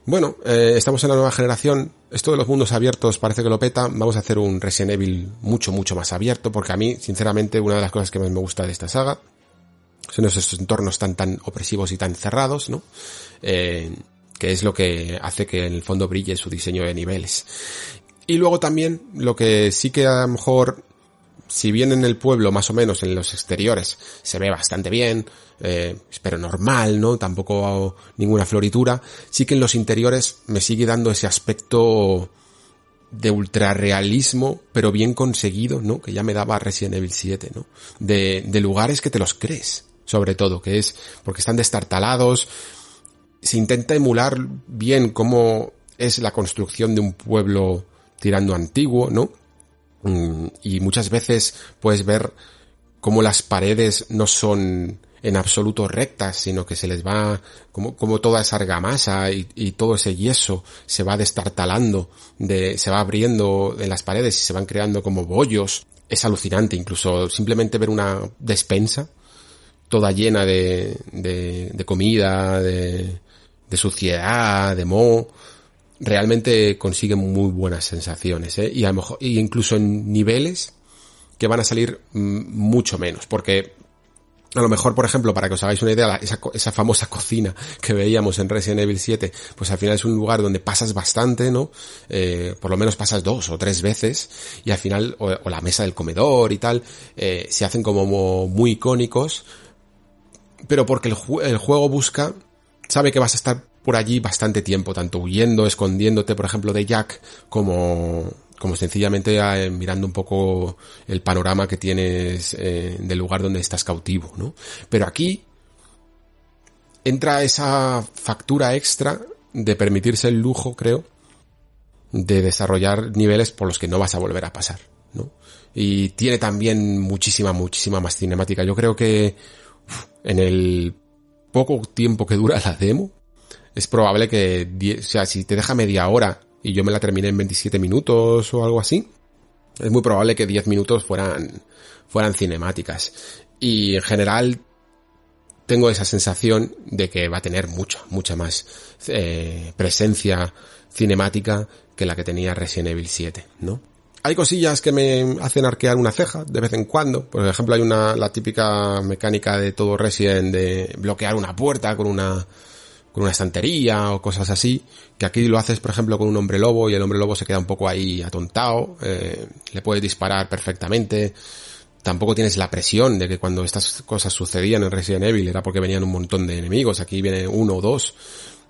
bueno, eh, estamos en la nueva generación, esto de los mundos abiertos parece que lo peta, vamos a hacer un Resident Evil mucho, mucho más abierto, porque a mí, sinceramente, una de las cosas que más me gusta de esta saga son esos entornos tan, tan opresivos y tan cerrados, ¿no? Eh, que es lo que hace que en el fondo brille su diseño de niveles. Y luego también lo que sí que a lo mejor, si bien en el pueblo más o menos en los exteriores se ve bastante bien, eh, pero normal, ¿no? Tampoco ninguna floritura, sí que en los interiores me sigue dando ese aspecto de ultrarrealismo, pero bien conseguido, ¿no? Que ya me daba Resident Evil 7, ¿no? De, de lugares que te los crees, sobre todo, que es porque están destartalados, se intenta emular bien cómo es la construcción de un pueblo tirando antiguo, ¿no? Mm, y muchas veces puedes ver cómo las paredes no son en absoluto rectas, sino que se les va, como, como toda esa argamasa y, todo ese yeso se va destartalando, de, se va abriendo en las paredes y se van creando como bollos. Es alucinante, incluso simplemente ver una despensa toda llena de, de, de comida, de, de suciedad, de moho, realmente consigue muy buenas sensaciones, ¿eh? Y a lo mejor, y incluso en niveles que van a salir mm, mucho menos, porque a lo mejor, por ejemplo, para que os hagáis una idea, esa, esa, famosa cocina que veíamos en Resident Evil 7, pues al final es un lugar donde pasas bastante, ¿no? Eh, por lo menos pasas dos o tres veces, y al final, o, o la mesa del comedor y tal, eh, se hacen como muy icónicos, pero porque el, el juego busca sabe que vas a estar por allí bastante tiempo, tanto huyendo, escondiéndote, por ejemplo, de Jack, como, como sencillamente eh, mirando un poco el panorama que tienes eh, del lugar donde estás cautivo, ¿no? Pero aquí entra esa factura extra de permitirse el lujo, creo, de desarrollar niveles por los que no vas a volver a pasar, ¿no? Y tiene también muchísima, muchísima más cinemática. Yo creo que en el poco tiempo que dura la demo, es probable que, o sea, si te deja media hora y yo me la terminé en 27 minutos o algo así, es muy probable que 10 minutos fueran, fueran cinemáticas. Y en general tengo esa sensación de que va a tener mucha, mucha más eh, presencia cinemática que la que tenía Resident Evil 7, ¿no? Hay cosillas que me hacen arquear una ceja de vez en cuando. Por ejemplo, hay una, la típica mecánica de todo Resident de bloquear una puerta con una, con una estantería o cosas así, que aquí lo haces, por ejemplo, con un hombre lobo y el hombre lobo se queda un poco ahí atontado, eh, le puedes disparar perfectamente. Tampoco tienes la presión de que cuando estas cosas sucedían en Resident Evil era porque venían un montón de enemigos, aquí viene uno o dos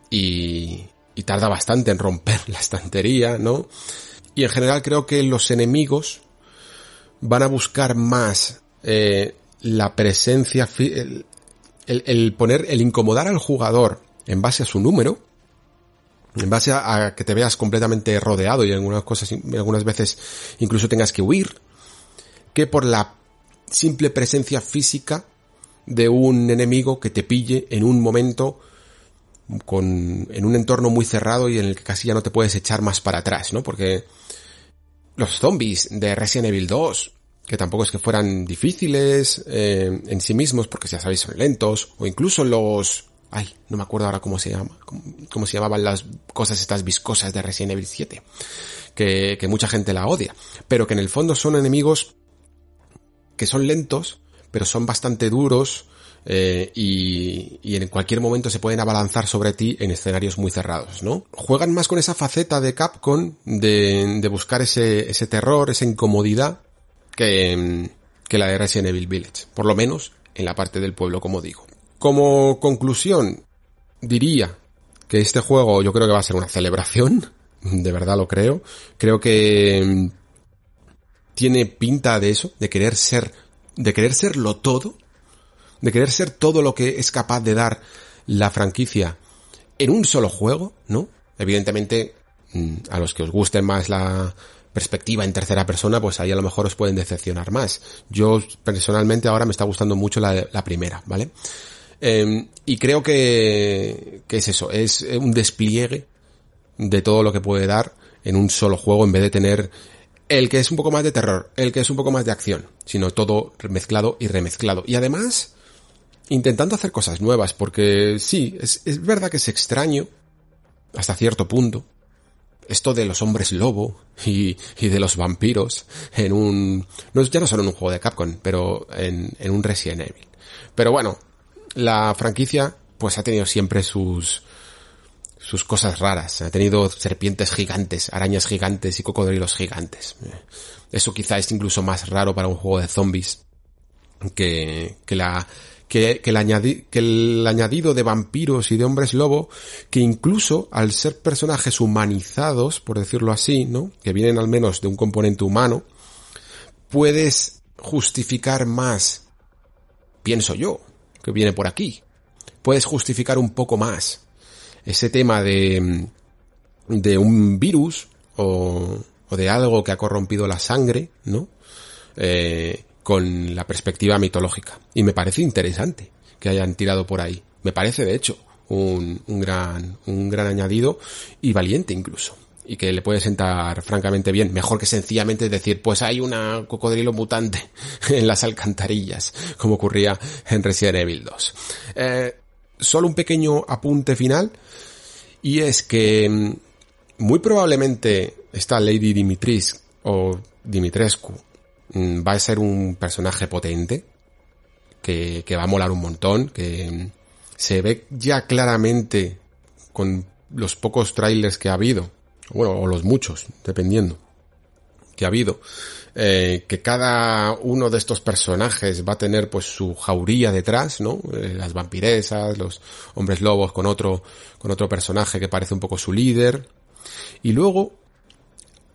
y, y tarda bastante en romper la estantería, ¿no? Y en general creo que los enemigos van a buscar más eh, la presencia, el, poner, el incomodar al jugador en base a su número, en base a, a, que te veas completamente rodeado y algunas cosas, algunas veces incluso tengas que huir, que por la simple presencia física de un enemigo que te pille en un momento con, en un entorno muy cerrado y en el que casi ya no te puedes echar más para atrás, ¿no? Porque los zombies de Resident Evil 2, que tampoco es que fueran difíciles eh, en sí mismos, porque ya sabéis son lentos, o incluso los... Ay, no me acuerdo ahora cómo se llama, cómo, se llamaban las cosas estas viscosas de Resident Evil 7, que, que mucha gente la odia, pero que en el fondo son enemigos que son lentos, pero son bastante duros, eh, y, y, en cualquier momento se pueden abalanzar sobre ti en escenarios muy cerrados, ¿no? Juegan más con esa faceta de Capcom de, de buscar ese, ese terror, esa incomodidad que, que la de Resident Evil Village, por lo menos en la parte del pueblo, como digo. Como conclusión, diría que este juego yo creo que va a ser una celebración, de verdad lo creo. Creo que mm, tiene pinta de eso, de querer ser, de querer serlo todo de querer ser todo lo que es capaz de dar la franquicia en un solo juego, ¿no? Evidentemente, mm, a los que os guste más la perspectiva en tercera persona, pues ahí a lo mejor os pueden decepcionar más. Yo personalmente ahora me está gustando mucho la, la primera, ¿vale? Eh, y creo que, que es eso, es un despliegue de todo lo que puede dar en un solo juego en vez de tener el que es un poco más de terror, el que es un poco más de acción, sino todo mezclado y remezclado. Y además, intentando hacer cosas nuevas, porque sí, es, es verdad que es extraño, hasta cierto punto, esto de los hombres lobo y, y, de los vampiros en un... No, ya no solo en un juego de Capcom, pero en, en un Resident Evil. Pero bueno, la franquicia pues ha tenido siempre sus sus cosas raras. Ha tenido serpientes gigantes, arañas gigantes y cocodrilos gigantes. Eso quizá es incluso más raro para un juego de zombies que, que la que, el el añadido de vampiros y de hombres lobo, que incluso al ser personajes humanizados, por decirlo así, ¿no? Que vienen al menos de un componente humano, puedes justificar más, pienso yo, que viene por aquí. Puedes justificar un poco más ese tema de, de un virus o, o de algo que ha corrompido la sangre, ¿no? Eh, con la perspectiva mitológica. Y me parece interesante que hayan tirado por ahí. Me parece, de hecho, un, un gran, un gran añadido y valiente incluso. Y que le puede sentar francamente bien. Mejor que sencillamente decir, pues hay una cocodrilo mutante en las alcantarillas, como ocurría en Resident Evil 2. Eh, solo un pequeño apunte final. Y es que mm, muy probablemente esta Lady Dimitris o Dimitrescu va a ser un personaje potente, que, que va a molar un montón, que mm, se ve ya claramente con los pocos trailers que ha habido, bueno, o los muchos, dependiendo, que ha habido, eh, que cada uno de estos personajes va a tener pues su jauría detrás, ¿no? Eh, las vampiresas, los hombres lobos con otro, con otro personaje que parece un poco su líder. Y luego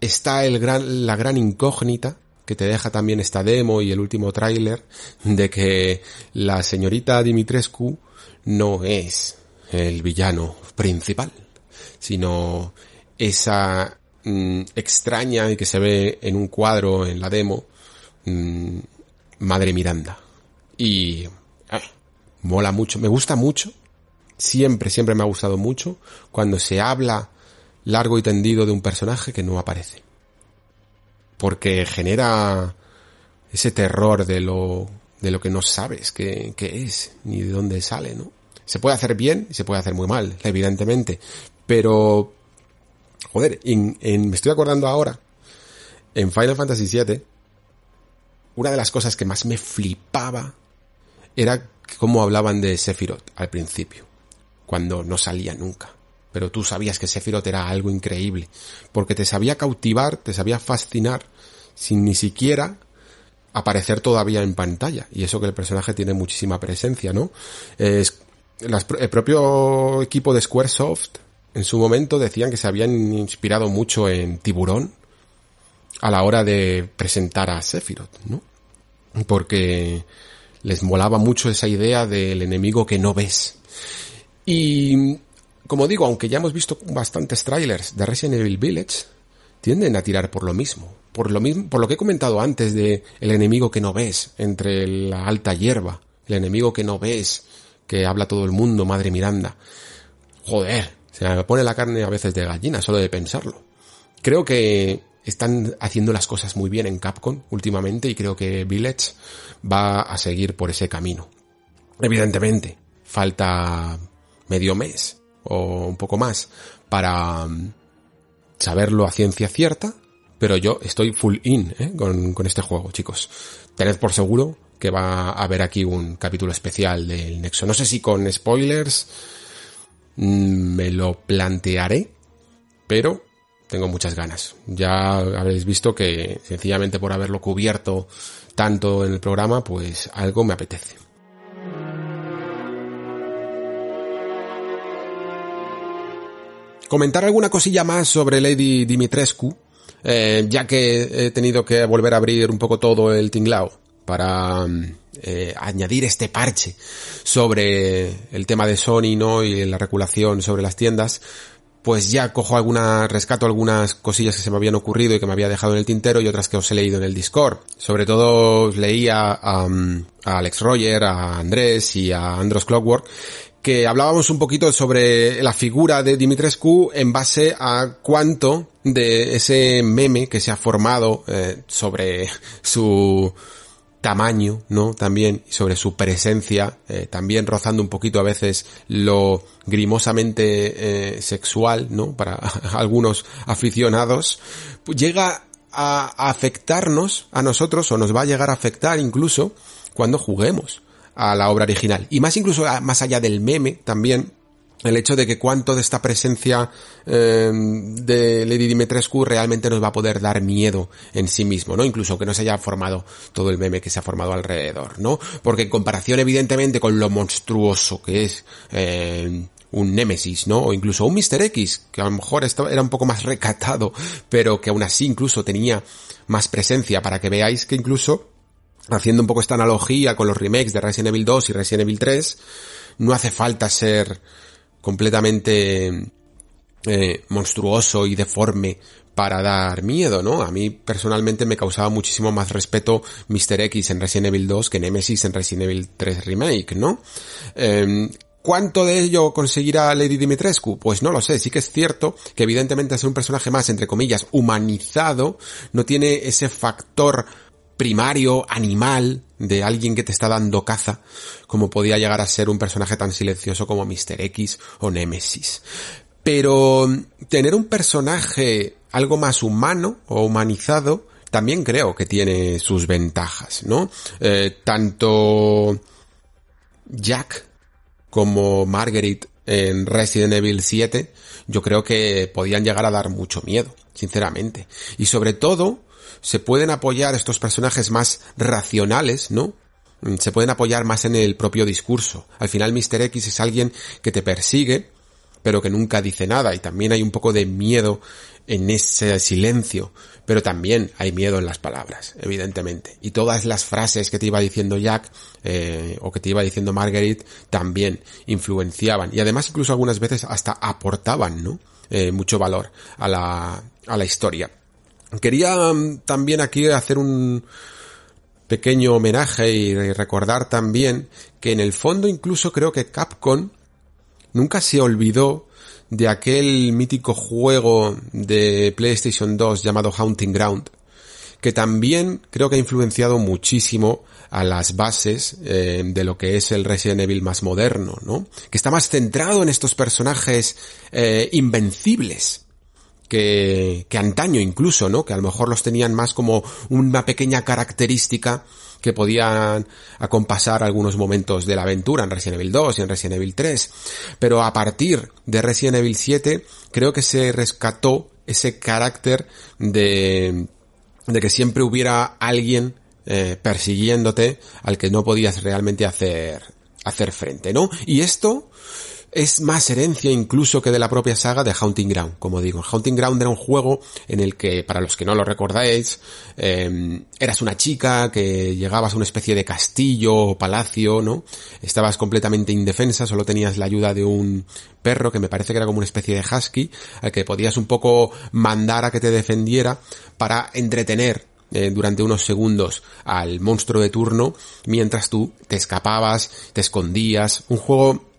está el gran, la gran incógnita que te deja también esta demo y el último tráiler de que la señorita Dimitrescu no es el villano principal, sino esa mm, extraña y que se ve en un cuadro en la demo mm, Madre Miranda. Y eh, mola mucho, me gusta mucho, siempre, siempre me ha gustado mucho cuando se habla largo y tendido de un personaje que no aparece porque genera ese terror de lo, de lo que no sabes qué, es, ni de dónde sale, ¿no? Se puede hacer bien y se puede hacer muy mal, evidentemente, pero, joder, en, me estoy acordando ahora, en Final Fantasy VII, una de las cosas que más me flipaba era cómo hablaban de Sephiroth al principio, cuando no salía nunca pero tú sabías que Sephiroth era algo increíble, porque te sabía cautivar, te sabía fascinar, sin ni siquiera aparecer todavía en pantalla, y eso que el personaje tiene muchísima presencia, ¿no? Es, el propio equipo de Squaresoft en su momento decían que se habían inspirado mucho en Tiburón a la hora de presentar a Sephiroth, ¿no? Porque les molaba mucho esa idea del enemigo que no ves. Y como digo, aunque ya hemos visto bastantes trailers de Resident Evil Village, tienden a tirar por lo mismo. Por lo mismo, por lo que he comentado antes de el enemigo que no ves entre la alta hierba, el enemigo que no ves, que habla todo el mundo, madre Miranda. Joder, se me pone la carne a veces de gallina solo de pensarlo. Creo que están haciendo las cosas muy bien en Capcom últimamente y creo que Village va a seguir por ese camino. Evidentemente, falta medio mes o un poco más para mm, saberlo a ciencia cierta, pero yo estoy full in ¿eh? con, con este juego, chicos. Tened por seguro que va a haber aquí un capítulo especial del Nexo. No sé si con spoilers mm, me lo plantearé, pero tengo muchas ganas. Ya habréis visto que sencillamente por haberlo cubierto tanto en el programa, pues algo me apetece. comentar alguna cosilla más sobre Lady Dimitrescu, eh, ya que he tenido que volver a abrir un poco todo el tinglao para mm, eh, añadir este parche sobre el tema de Sony, ¿no? Y la regulación sobre las tiendas, pues ya cojo alguna, rescato algunas cosillas que se me habían ocurrido y que me había dejado en el tintero y otras que os he leído en el Discord. Sobre todo leía a, mm, a Alex Roger, a Andrés y a Andros Clockwork que hablábamos un poquito sobre la figura de Dimitrescu en base a cuánto de ese meme que se ha formado eh, sobre su tamaño, ¿no? También sobre su presencia, eh, también rozando un poquito a veces lo grimosamente eh, sexual, ¿no? Para algunos aficionados, pues llega a afectarnos a nosotros o nos va a llegar a afectar incluso cuando juguemos a la obra original. Y más incluso más allá del meme también, el hecho de que cuánto de esta presencia eh, de Lady Dimitrescu realmente nos va a poder dar miedo en sí mismo, ¿no? Incluso que no se haya formado todo el meme que se ha formado alrededor, ¿no? Porque en comparación evidentemente con lo monstruoso que es eh, un Nemesis, ¿no? O incluso un Mr. X, que a lo mejor era un poco más recatado, pero que aún así incluso tenía más presencia para que veáis que incluso haciendo un poco esta analogía con los remakes de Resident Evil 2 y Resident Evil 3, no hace falta ser completamente eh, monstruoso y deforme para dar miedo, ¿no? A mí personalmente me causaba muchísimo más respeto Mr. X en Resident Evil 2 que Nemesis en Resident Evil 3 Remake, ¿no? Em, ¿Cuánto de ello conseguirá Lady Dimitrescu? Pues no lo sé, sí que es cierto que evidentemente es un personaje más, entre comillas, humanizado, no tiene ese factor primario, animal, de alguien que te está dando caza, como podía llegar a ser un personaje tan silencioso como Mr. X o Nemesis. Pero tener un personaje algo más humano o humanizado, también creo que tiene sus ventajas, ¿no? Eh, tanto Jack como Margaret en Resident Evil 7, yo creo que podían llegar a dar mucho miedo, sinceramente. Y sobre todo, se pueden apoyar estos personajes más racionales, ¿no? Mm, se pueden apoyar más en el propio discurso. Al final Mr. X es alguien que te persigue, pero que nunca dice nada y también hay un poco de miedo en ese silencio, pero también hay miedo en las palabras, evidentemente. Y todas las frases que te iba diciendo Jack eh, o que te iba diciendo Margaret también influenciaban y además incluso algunas veces hasta aportaban, ¿no? Eh, mucho valor a la, a la historia. Quería mm, también aquí hacer un pequeño homenaje y recordar también que en el fondo incluso creo que Capcom nunca se olvidó de aquel mítico juego de PlayStation 2 llamado Haunting Ground, que también creo que ha influenciado muchísimo a las bases eh, de lo que es el Resident Evil más moderno, ¿no? Que está más centrado en estos personajes eh, invencibles, que, que antaño incluso, ¿no? Que a lo mejor los tenían más como una pequeña característica que podían acompasar algunos momentos de la aventura en Resident Evil 2 y en Resident Evil 3. Pero a partir de Resident Evil 7 creo que se rescató ese carácter de, de que siempre hubiera alguien eh, persiguiéndote al que no podías realmente hacer, hacer frente, ¿no? Y esto es más herencia incluso que de la propia saga de Haunting Ground, como digo. Haunting Ground era un juego en el que, para los que no lo recordáis, em, eras una chica que llegabas a una especie de castillo o palacio, ¿no? Estabas completamente indefensa, solo tenías la ayuda de un perro que me parece que era como una especie de husky, al que podías un poco mandar a que te defendiera para entretener eh, durante unos segundos al monstruo de turno mientras tú te escapabas, te escondías. Un juego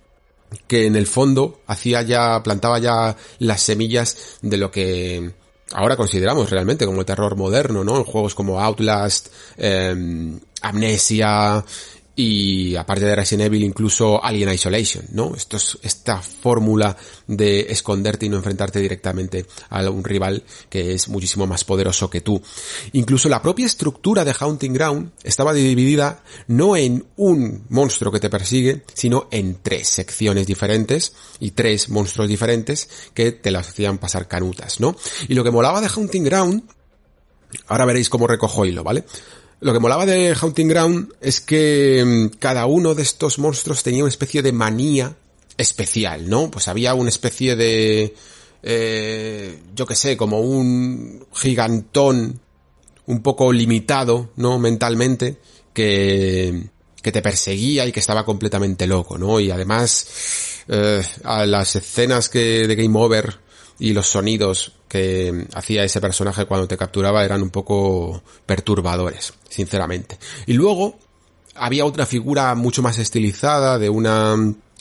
que en el fondo hacía ya, plantaba ya las semillas de lo que ahora consideramos realmente como el terror moderno, ¿no? En juegos como Outlast, eh, Amnesia, y aparte de Resident Evil incluso Alien Isolation, ¿no? Esto es esta fórmula de esconderte y no enfrentarte directamente a un rival que es muchísimo más poderoso que tú. Incluso la propia estructura de Haunting Ground estaba dividida no en un monstruo que te persigue, sino en tres secciones diferentes y tres monstruos diferentes que te las hacían pasar canutas, ¿no? Y lo que molaba de Haunting Ground, ahora veréis cómo recojo hilo, ¿vale? Lo que molaba de Haunting Ground es que mm, cada uno de estos monstruos tenía una especie de manía especial, ¿no? Pues había una especie de, eh, yo que sé, como un gigantón un poco limitado, ¿no? Mentalmente, que, que te perseguía y que estaba completamente loco, ¿no? Y además, eh, a las escenas que de Game Over y los sonidos que hacía ese personaje cuando te capturaba eran un poco perturbadores, sinceramente. Y luego había otra figura mucho más estilizada de una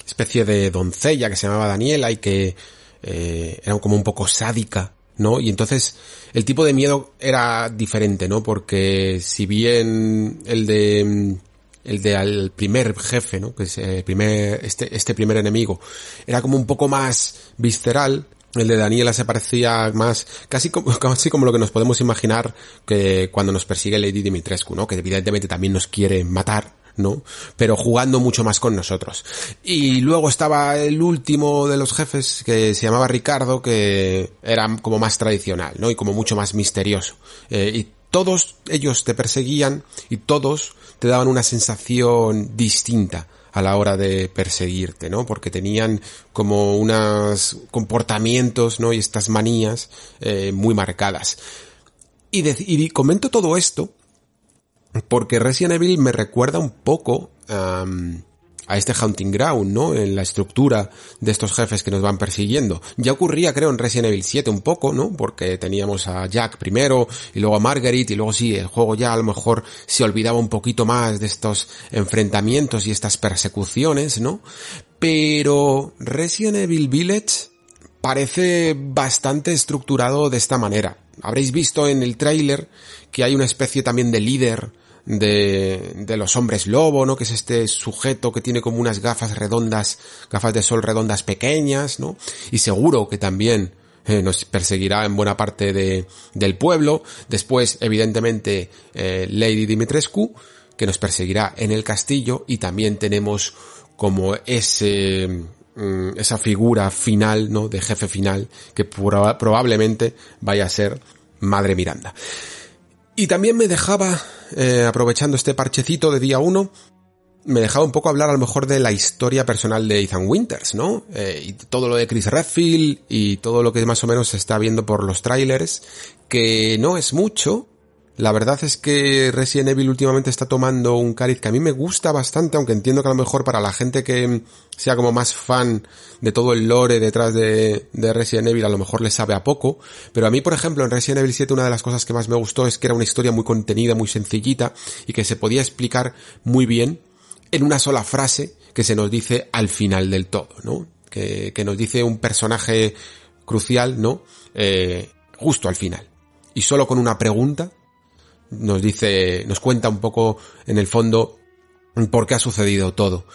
especie de doncella que se llamaba Daniela y que eh, era como un poco sádica, ¿no? Y entonces el tipo de miedo era diferente, ¿no? Porque si bien el de el de al primer jefe, ¿no? Que es el eh, primer, este, este primer enemigo, era como un poco más visceral, el de Daniela se parecía más, casi como, casi como lo que nos podemos imaginar que cuando nos persigue Lady Dimitrescu, ¿no? Que evidentemente también nos quiere matar, ¿no? Pero jugando mucho más con nosotros. Y luego estaba el último de los jefes que se llamaba Ricardo, que era como más tradicional, ¿no? Y como mucho más misterioso. Eh, y todos ellos te perseguían y todos te daban una sensación distinta a la hora de perseguirte, ¿no? Porque tenían como unos comportamientos, ¿no? Y estas manías eh, muy marcadas. Y, y comento todo esto porque Resident Evil me recuerda un poco a este Hunting Ground, ¿no? En la estructura de estos jefes que nos van persiguiendo. Ya ocurría, creo, en Resident Evil 7 un poco, ¿no? Porque teníamos a Jack primero y luego a Margaret y luego sí, el juego ya a lo mejor se olvidaba un poquito más de estos enfrentamientos y estas persecuciones, ¿no? Pero Resident Evil Village parece bastante estructurado de esta manera. Habréis visto en el tráiler que hay una especie también de líder de, de los hombres lobo, ¿no? Que es este sujeto que tiene como unas gafas redondas, gafas de sol redondas pequeñas, ¿no? Y seguro que también eh, nos perseguirá en buena parte de, del pueblo. Después, evidentemente, eh, Lady Dimitrescu, que nos perseguirá en el castillo. Y también tenemos como ese, mm, esa figura final, ¿no? De jefe final, que probablemente vaya a ser Madre Miranda. Y también me dejaba, eh, aprovechando este parchecito de día 1, me dejaba un poco hablar a lo mejor de la historia personal de Ethan Winters, ¿no? Eh, y todo lo de Chris Redfield y todo lo que más o menos se está viendo por los trailers, que no es mucho, la verdad es que Resident Evil últimamente está tomando un cariz que a mí me gusta bastante, aunque entiendo que a lo mejor para la gente que sea como más fan de todo el lore detrás de, Resident Evil a lo mejor le sabe a poco, pero a mí por ejemplo en Resident Evil 7 una de las cosas que más me gustó es que era una historia muy contenida, muy sencillita y que se podía explicar muy bien en una sola frase que se nos dice al final del todo, ¿no? Que, que nos dice un personaje crucial, ¿no? Eh, justo al final. Y solo con una pregunta nos dice, nos cuenta un poco en el fondo por qué ha sucedido todo.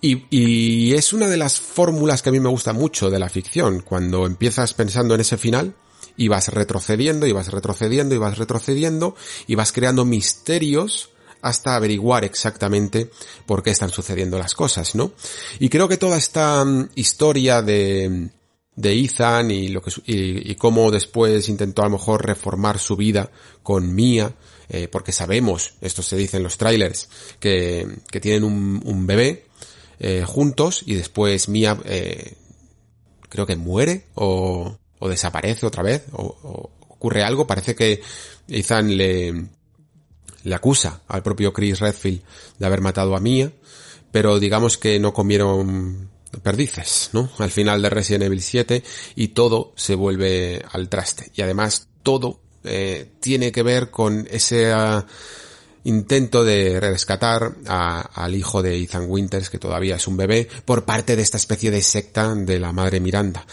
Y, es una de las fórmulas que a mí me gusta mucho de la ficción, cuando empiezas pensando en ese final y vas retrocediendo y vas retrocediendo y vas retrocediendo y vas creando misterios hasta averiguar exactamente por qué están sucediendo las cosas, ¿no? Y creo que toda esta mm, historia de, de Ethan y lo que y, cómo después intentó a lo mejor reformar su vida con Mia eh, porque sabemos, esto se dice en los trailers, que, que tienen un, un bebé eh, juntos y después Mia eh, creo que muere o, o desaparece otra vez o, ocurre algo, parece que Ethan le, le acusa al propio Chris Redfield de haber matado a Mia, pero digamos que no comieron perdices, ¿no? Al final de Resident Evil 7 y todo se vuelve al traste. Y además todo eh, tiene que ver con ese ah, intento de rescatar al hijo de Ethan Winters, que todavía es un bebé, por parte de esta especie de secta de la madre Miranda.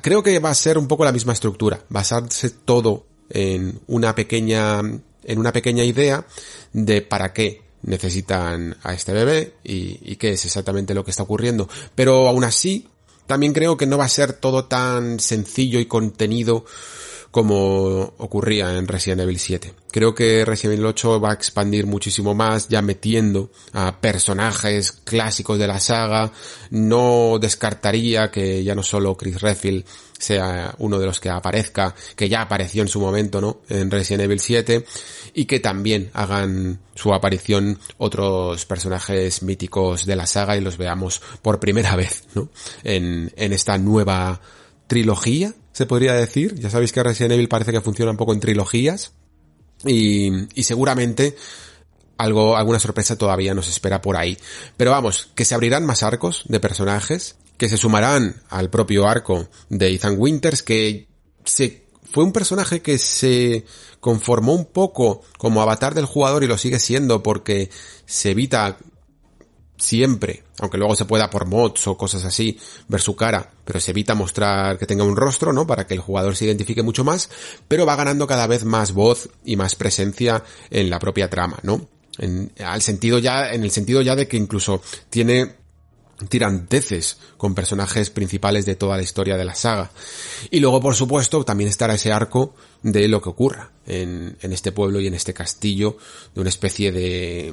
creo que va a ser un poco la misma estructura, basarse todo en una pequeña, en una pequeña idea de para qué necesitan a este bebé y, y qué es exactamente lo que está ocurriendo. Pero aún así, también creo que no va a ser todo tan sencillo y contenido como ocurría en Resident Evil 7. Creo que Resident Evil 8 va a expandir muchísimo más, ya metiendo a personajes clásicos de la saga. No descartaría que ya no solo Chris Redfield sea uno de los que aparezca, que ya apareció en su momento, ¿no? En Resident Evil 7, y que también hagan su aparición otros personajes míticos de la saga y los veamos por primera vez, ¿no? En, en esta nueva trilogía se podría decir. Ya sabéis que Resident Evil parece que funciona un poco en trilogías. Y, y seguramente algo, alguna sorpresa todavía nos espera por ahí. Pero vamos, que se abrirán más arcos de personajes, que se sumarán al propio arco de Ethan Winters, que se, fue un personaje que se conformó un poco como avatar del jugador y lo sigue siendo porque se evita siempre, aunque luego se pueda por mods o cosas así, ver su cara, pero se evita mostrar que tenga un rostro, ¿no? Para que el jugador se identifique mucho más, pero va ganando cada vez más voz y más presencia en la propia trama, ¿no? En, al sentido ya, en el sentido ya de que incluso tiene tiranteces con personajes principales de toda la historia de la saga. Y luego, por supuesto, también estará ese arco de lo que ocurra en, en este pueblo y en este castillo de una especie de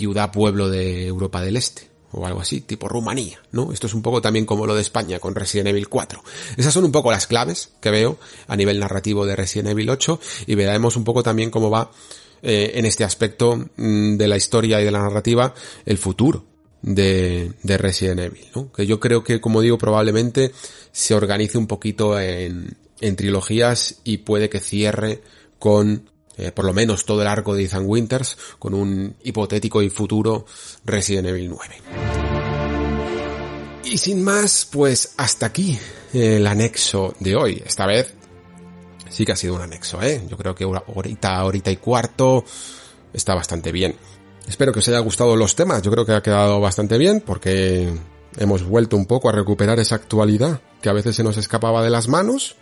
ciudad-pueblo de Europa del Este o algo así, tipo Rumanía, ¿no? Esto es un poco también como lo de España con Resident Evil 4. Esas son un poco las claves que veo a nivel narrativo de Resident Evil 8 y veremos un poco también cómo va eh, en este aspecto mm, de la historia y de la narrativa el futuro de, de Resident Evil. Que yo creo que, como digo, probablemente se organice un poquito en, en trilogías y puede que cierre con eh, por lo menos todo el arco de Ethan Winters, con un hipotético y futuro Resident Evil 9. Y sin más, pues hasta aquí el anexo de hoy. Esta vez sí que ha sido un anexo, ¿eh? Yo creo que ahorita, ahorita y cuarto está bastante bien. Espero que os haya gustado los temas, yo creo que ha quedado bastante bien porque hemos vuelto un poco a recuperar esa actualidad que a veces se nos escapaba de las manos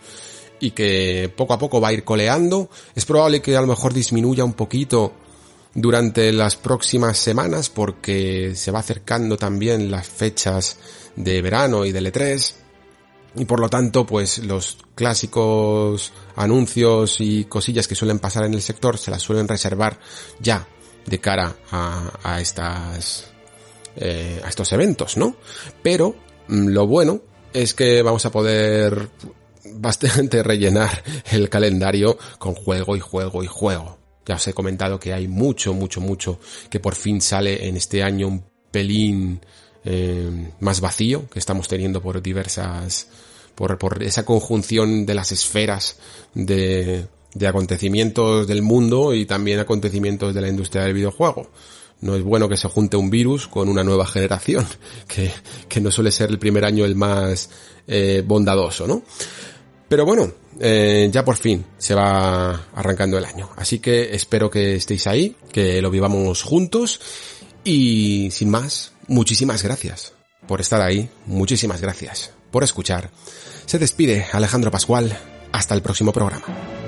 y que poco a poco va a ir coleando. Es probable que a lo mejor disminuya un poquito durante las próximas semanas porque se va acercando también las fechas de verano y del E3 y por lo tanto pues los clásicos anuncios y cosillas que suelen pasar en el sector se las suelen reservar ya de cara a, estas eh, a estos eventos no pero mm, lo bueno es que vamos a poder bastante rellenar el calendario con juego y juego y juego. Ya os he comentado que hay mucho, mucho, mucho que por fin sale en este año un pelín eh, más vacío que estamos teniendo por diversas, por, por esa conjunción de las esferas de, de acontecimientos del mundo y también acontecimientos de la industria del videojuego no es bueno que se junte un virus con una nueva generación, que, que no suele ser el primer año el más eh, bondadoso, ¿no? Pero bueno, eh, ya por fin se va arrancando el año. Así que espero que estéis ahí, que lo vivamos juntos. Y sin más, muchísimas gracias por estar ahí. Muchísimas gracias por escuchar. Se despide Alejandro Pascual. Hasta el próximo programa.